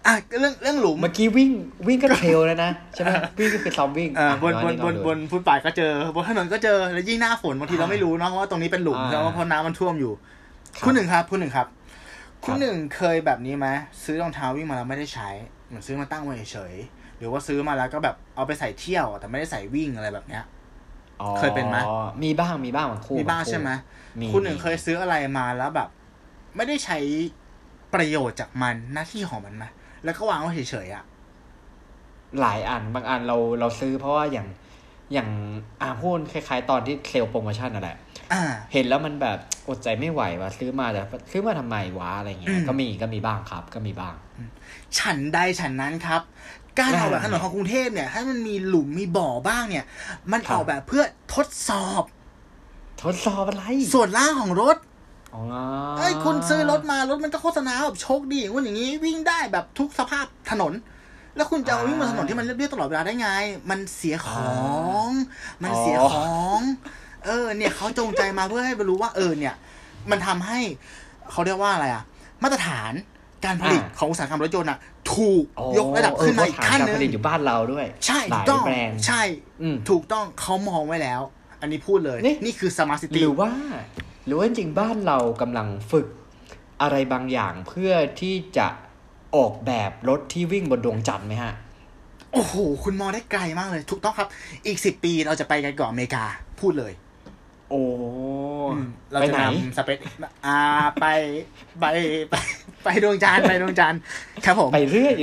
A: อะเรื่องเรื่องหลุม
B: เมื่อกี้วิ่งวิ่งก็เทรลแล้วนะใช่ไหมวิ่งก็คือซ้อมวิ่ง
A: อ่า
B: อะ
A: บนบน
B: เดี๋ยว
A: บ
B: อั
A: น
B: ลองดู
A: บนฟุตบาทก็เจอบนถนนก็เจอแล้วยิ่งหน้าฝนบางทีเราไม่รู้เนาะเพราะว่าตรงนี้เป็นหลุม
B: อ่า
A: แล้วเพราะน้ำมันท่วมอยู่
B: ครับ
A: คุณหนึ่งครับคุณหนึ่งครับ คุณ
B: ครับ
A: หนึ่งเคยแบบนี้ไหมซื้อรองเท้าวิ่งมาแล้วไม่ได้ใช้ เหมือนซื้อมาตั้งไว้เฉยๆหรือว่าซื้อมาแล้วก็แบบเอาไปใส่เที่ยว แต่ไม่ได้ใส่วิ่งอะไรแบบเนี้ย
B: อ๋อ
A: เคยเป็นไหม
B: มีบ้างมีบ้างบางคู่
A: มีบ้าง
B: คู่
A: ใช่ไหม
B: มี
A: คุณหนึ่ง
B: มี
A: เคยซื้ออะไรมาแล้วแบบ ไม่ได้ใช้ประโยชน์จากมันหน้าที่ของมันไหมแล้วก็วางไว้เฉยๆอะ
B: หลายอันบางอันเราเราซื้อเพราะว่าอย่าง อย่างอาพูดคล้ายๆ ตอนที่เซลล์โปรโมชั่นนั่นแหละ
A: อ่า
B: เห็นแล้วมันแบบอดใจไม่ไหวว่ะซื้อมาแต่ซื้อมาทำไมวะอะไรเงี้
A: อื
B: ย
A: ม
B: ก็มีก็มีบ้างครับ ก็มีบ้าง
A: ฉันใดฉันนั้นครับการออกแบบ
B: อ่า
A: ถนนของกรุงเทพเนี่ยให้มันมีหลุมมีบ่อบ้างเนี่ย มัน
B: ครับ
A: ออกแบบเพื่อทดสอบ
B: ทดสอบอะไร
A: ส่วนล่างของรถ
B: อ๋อ
A: เอ้ยคุณซื้อรถมารถมันก็โฆษณาแบบโชคดีอย่างนู้นอย่างนี้วิ่งได้แบบทุกสภาพถนน แล้วคุณจะเอาวิ่งบนถนนที่มันเรียบๆตลอดเวลาได้ไง มันเสียของ มันเสียของ เออ เนี่ยเขาจงใจมาเพื่อให้รู้ว่า เออ เนี่ย มันทำให้เขาเรียกว่าอะไรอะมาตรฐานการผลิตของอุตสาหกรรมรถยนต์อะถูก
B: โอ้
A: ยกระดับขึ้นมาอีก
B: เออ
A: ขั้น
B: เพ
A: ห
B: ราะฐานการผลิต
A: นึง
B: อยู่บ้านเราด้วย
A: ใช่
B: ห
A: ถู
B: ลากย
A: ต้อง
B: แบรนด์
A: ใช่
B: อืม
A: ถูกต้องเขามองไว้แล้ว อันนี้พูดเลย
B: นี่
A: นี่คือสมาร์ทซิ
B: ห
A: ตี้
B: รือว่า หรือว่าจริงๆบ้านเรากำลังฝึกอะไรบางอย่างเพื่อที่จะ ออกแบบรถที่วิ่งบนดวงจันทร์ไหมฮะ
A: โอ้โห คุณมองได้ไกลมากเลย ถูกต้องครับ อีกสิบปีเราจะไปกันก่อนอเมริกา พูดเลย
B: โอ้
A: อืมเรา
B: ไป
A: จะ
B: ไหน
A: นำสเปซอ่าไปไปไป ไปดวงจันทร์ไปดวงจันทร์ครับผม
B: ไปเรื่อย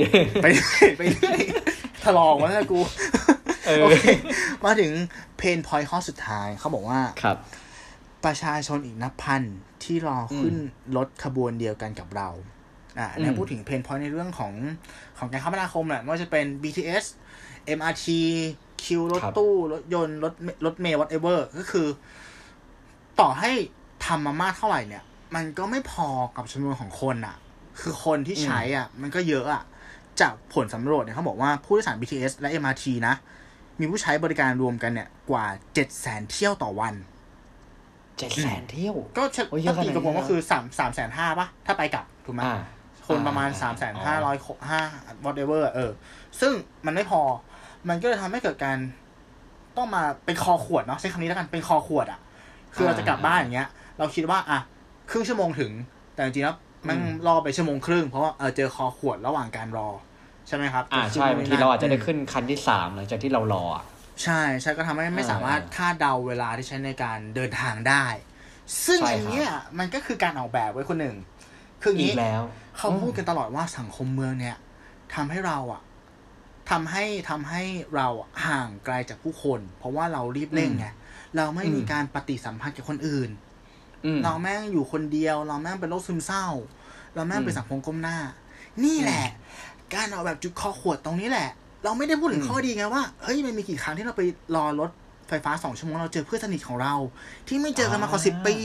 A: ไปเรื่อยไปเรื่อยทะลองวะเนี่ยกู
B: เออ
A: โอเคมาถึงเพนพอยต์ข้อสุดท้ายเขาบอกว่า
B: ครับ
A: ประชาชนอีกนับพันที่รอขึ้นรถขบวนเดียวกันกับเรา อ่าเนี่ย
B: อืม
A: พูดถึงเพนพอยต์ในเรื่องของของการคมนาคมแหละไม่ว่าจะเป็น BTS MRT คิวรถ
B: ครับ
A: ตู้ รถยนต์รถรถเมล์ whatever ก็คือ ต่อให้ทำมามากเท่าไหร่เนี่ย มันก็ไม่พอกับจำนวนของคนอะ คือคนที่ใช้อะ มันก็เยอะอะ จากผลสำรวจเนี่ยเขาบอกว่าผู้โดยสาร BTS และ MRT นะ มีผู้ใช้บริการรวมกันเนี่ยกว่า7 0 0 0 0เที่ยวต่อวัน
B: เจ็ดแสนเที่ยว
A: ก็เฉ
B: โอ้ยเย
A: ถ้า
B: อะขนาด
A: ตี
B: นี้
A: กับผม
B: เลยเหรอ
A: ก็คือสามสามแสนห้าป่ะถ้าไปกลับถูกไหม
B: อ่า
A: คนประมาณ
B: อ่า
A: สามแสนห้าร้อยห้า whatever เออ ซึ่งมันไม่พอ มันก็เลยทำให้เกิดการต้องมาเป็นคอขวดเนาะใช้คำนี้แล้วกันเป็นคอขวดอะ คือเราจะกลับบ้านอย่างเงี้ย เราคิดว่าอะครึ่งชั่วโมงถึง แต่จริงๆแล้วมันรอไปชั่วโมงครึ่งเพราะว่าเออเจอคอขวดระหว่างการรอ ใช่ไหมครับ
B: อ่าใช่บางทีเราอาจจะได้ขึ้นคันที่สามหลังจากที่เรารออะ
A: ใช่ใช่ก็ทำให้ไม่
B: อ่า
A: สามารถคาดเดาเวลาที่ใช้ในการเดินทางได้ ซึ่ง
B: ใช่
A: อัน
B: ครับ
A: เนี้ยมันก็คือการออกแบบไว้คนหนึ่งคืออย่าง
B: อี
A: นี้
B: กแล้ว
A: เขาพูดกันตลอดว่าสังคมเมืองเนี่ยทำให้เราอะทำให้ทำให้เราอะห่างไกลจากผู้คน เพราะว่าเรารีบเร่งไงเราไม่มี
B: อืม
A: การปฏิสัมพันธ์กับคนอื่น
B: อืม
A: เราแม่งอยู่คนเดียว เราแม่งเป็นโรคซึมเศร้า เราแม่งเป็น
B: อืม
A: สังคมก้มหน้า นี่แหละ การออกแบบจุดคอขวดตรงนี้แหละ เราไม่ได้พูดถึง
B: อืม
A: ข้อดีไงว่าเฮ้ยมันมีกี่ครั้งที่เราไปรอรถไฟฟ้าสองชั่วโมงเราเจอเพื่อนสนิทของเรา ที่ไม่เจอกันมากว่าสิบปี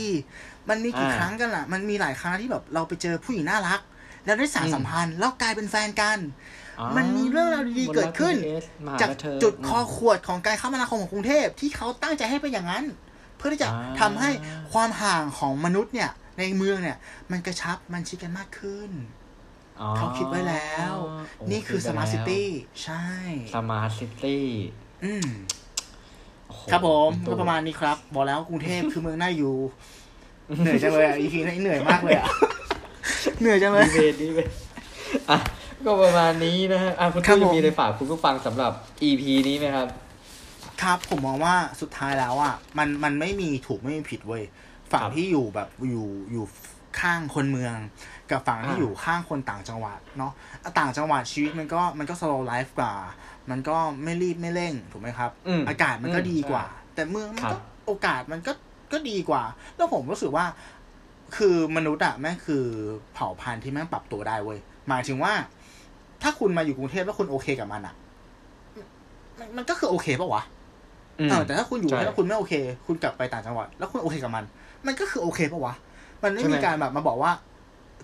A: มันมีกี่
B: อ่า
A: ครั้งกันล่ะ มันมีหลายครั้งที่แบบเราไปเจอผู้หญิงน่ารัก แล้วได้สานสัมพันธ์แล้วกลายเป็นแฟนกัน
B: อ่า
A: มันมีเรื่องราวดีๆเกิดขึ้น
B: บนรัฐ BTS มห
A: จาก
B: บันเทิง
A: จุดคอขวดของการคมนาคมของกรุงเทพที่เขาตั้งใจให้เป็นอย่างนั้น เพื่อที่จะ
B: อ่า
A: ทำให้ความห่างของมนุษย์เนี่ย ในเมืองเนี่ย มันกระชับมันชิดกันมากขึ้น
B: อ๋อ
A: เขาคิดไว้แล้ว
B: โอ้
A: นี่คือ
B: ด
A: ส
B: ไว้
A: มาร์ทซิ
B: แล้ว
A: ตี้ใช่
B: สมาร์ทซิตี้
A: อืม
B: โอ้โห
A: ครับผม
B: ตู้
A: ก็ประมาณนี้ครับ บอกแล้วกรุงเทพคือเมืองน่าอยู่ เหนื่อยจังเลยอะ EP นี้เหนื่อยมากเลยอะ เหนื่อยจังเลย
B: ดีเวทดีเวทอะก็ประมาณนี้นะฮะอะคุณ
A: ครับ
B: ตู้
A: ผม
B: มีอะไรฝากคุณผู้ฟังสำหรับ EP นี้ไหมครับ
A: ครับผมมองว่าสุดท้ายแล้วอะมันมันไม่มีถูกไม่มีผิดเว้ยฝั่ง
B: ครับ
A: ที่อยู่แบบอยู่อยู่ข้างคนเมือง กับฝั่งที่
B: อ่า
A: อยู่ข้างคนต่างจังหวัดเนาะอะต่างจังหวัดชีวิตมันก็มันก็ slow life กว่า มันก็ไม่รีบไม่เร่งถูกไหมครับ
B: อืม
A: อากาศมันก็
B: อืม
A: ดีกว่า
B: ใช่
A: แต่เมืองมัน
B: ครั
A: ก็
B: บ
A: โอกาสมันก็ก็ดีกว่า แล้วผมรู้สึกว่า คือมนุษย์อะแม่งคือเผ่าพันธุ์ที่แม่งปรับตัวได้เว้ยหมายถึงว่า ถ้าคุณมาอยู่กรุงเทพแล้วคุณโอเคกับมันอะมันมันก็คือโอเคปะวะ
B: อืม
A: เออแต่ถ้าคุณอยู่
B: ใช่
A: แล้วคุณไม่โอเค คุณกลับไปต่างจังหวัด แล้วคุณโอเคกับมัน มันก็คือโอเคปะวะมันไม่
B: ใช่ไหม
A: มีการแบบมาบอกว่า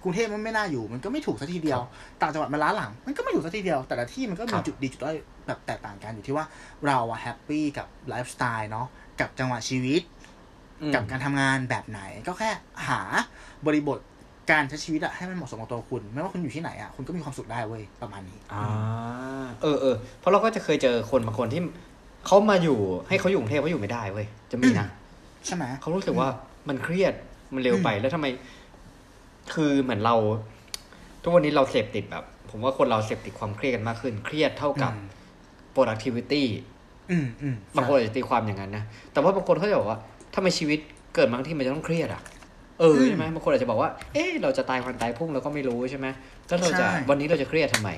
A: กรุงเทพมันไม่น่าอยู่ มันก็ไม่ถูกสักทีเดียว ต่างจังหวัดมันล้าหลัง มันก็ไม่ถูกสักทีเดียว แต่ละที่มันก็
B: ค
A: มี
B: รับ
A: จุดดีจุดด้อยแบบแตกต่างกันอยู่ที่ว่าเราอะแฮปปี้กับไลฟ์สไตล์เนาะกับจังหวะชีวิต
B: อืม
A: กับการทำงานแบบไหน ก็แค่หาบริบทการใช้ชีวิตอะให้มันเหมาะสมกับตัวคุณ ไม่ว่าคุณอยู่ที่ไหนอะคุณก็มีความสุขได้เว้ยประมาณนี้
B: อ่าเออเออเพราะเราก็จะเคยเจอคนบางคนที่เขามาอยู่ให้เขาอยู่กรุงเทพเขาอยู่ไม่ได้เว้ยจะมีนะ
A: ใช่ไหม
B: เขารู้สึกว่ามันเครียดมันเร็วไปแล้วทำไม คือเหมือนเรา ทุกวันนี้เราเสพติดแบบ ผมว่าคนเราเสพติดความเครียดกันมากขึ้น เครียดเท่ากับ
A: อืม
B: productivity
A: อืมอืม
B: บางคนอาจจะตีความอย่างนั้นนะ แต่ว่าบางคนเขาจะบอกว่า ทำไมชีวิตเกิดมาทั้งที่มันจะต้องเครียดอะ เออใช่ไหมบางคนอาจจะบอกว่า เอ๊ะเราจะตายวันตายพรุ่งเราก็ไม่รู้ใช่ไหมแล้วเราจะวันนี้เราจะเครียดทำไม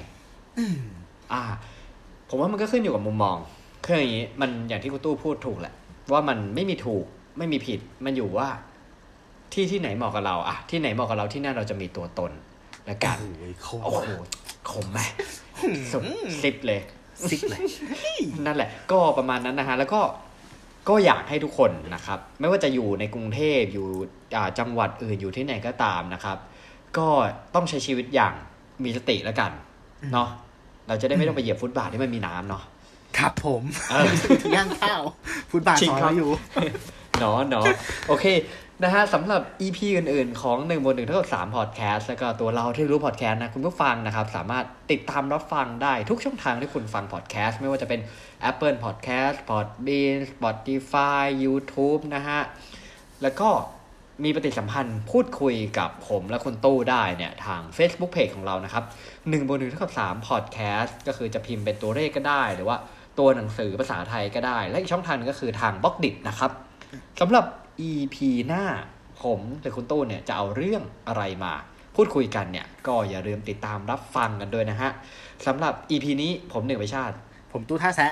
A: อืม
B: อ่า ผมว่ามันก็ขึ้นอยู่กับมุมมองคืออย่างนี้ มันอย่างที่คุณตู้พูดถูกแหละ ว่ามันไม่มีถูกไม่มีผิด มันอยู่ว่า ที่ที่ไหนเหมาะกับเราอะที่ไหนเหมาะกับเราที่นั่นเราจะมีตัวตนและกัน
A: โอ้ยโค
B: โอ้โหขมไหมสุดซิปเลย
A: ซิกเลย
B: นั่นแหละ ก็ประมาณนั้นนะฮะ แล้วก็ ก็อยากให้ทุกคนนะครับ ไม่ว่าจะอยู่ในกรุงเทพอยู่อ่าจังหวัดอื่นอยู่ที่ไหนก็ตามนะครับ ก็ต้องใช้ชีวิตอย่างมีสติแล้วกันเนาะเราจะได้ไม่ต้องไปเหยียบฟุตบาทที่มันมีน้ำเนาะ
A: ครับผม
B: เออ
A: ถึงย่างข้าวฟุตบาท
B: จริ
A: ส
B: ง
A: อน
B: ครับ
A: เราอยู่
B: เนาะเนาะโอเคนะฮะสำหรับ EP อื่น ๆ ของ1บน1เท่ากับ3 podcast แล้วก็ตัวเราที่รู้ podcast นะ คุณผู้ฟังนะครับ สามารถติดตามรับฟังได้ทุกช่องทางที่คุณฟัง podcast ไม่ว่าจะเป็น Apple Podcast Podbean Spotify YouTube นะฮะ แล้วก็มีปฏิสัมพันธ์พูดคุยกับผมและคุณตู้ได้เนี่ยทาง Facebook Page ของเรานะครับ1บน1เท่ากับ3 podcast ก็คือจะพิมพ์เป็นตัวเลขก็ได้ หรือว่าตัวหนังสือภาษาไทยก็ได้ และอีกช่องทางนึงก็คือทางบล็อกดิบนะครับสำหรับ EP หน้าผมหรือคุณตู้เนี่ยจะเอาเรื่องอะไรมาพูดคุยกันเนี่ย ก็อย่าลืมติดตามรับฟังกันด้วยนะฮะสำหรับ EP นี้ผมหนึ่งไปชาติ
A: ผมตู้ท่าแซะ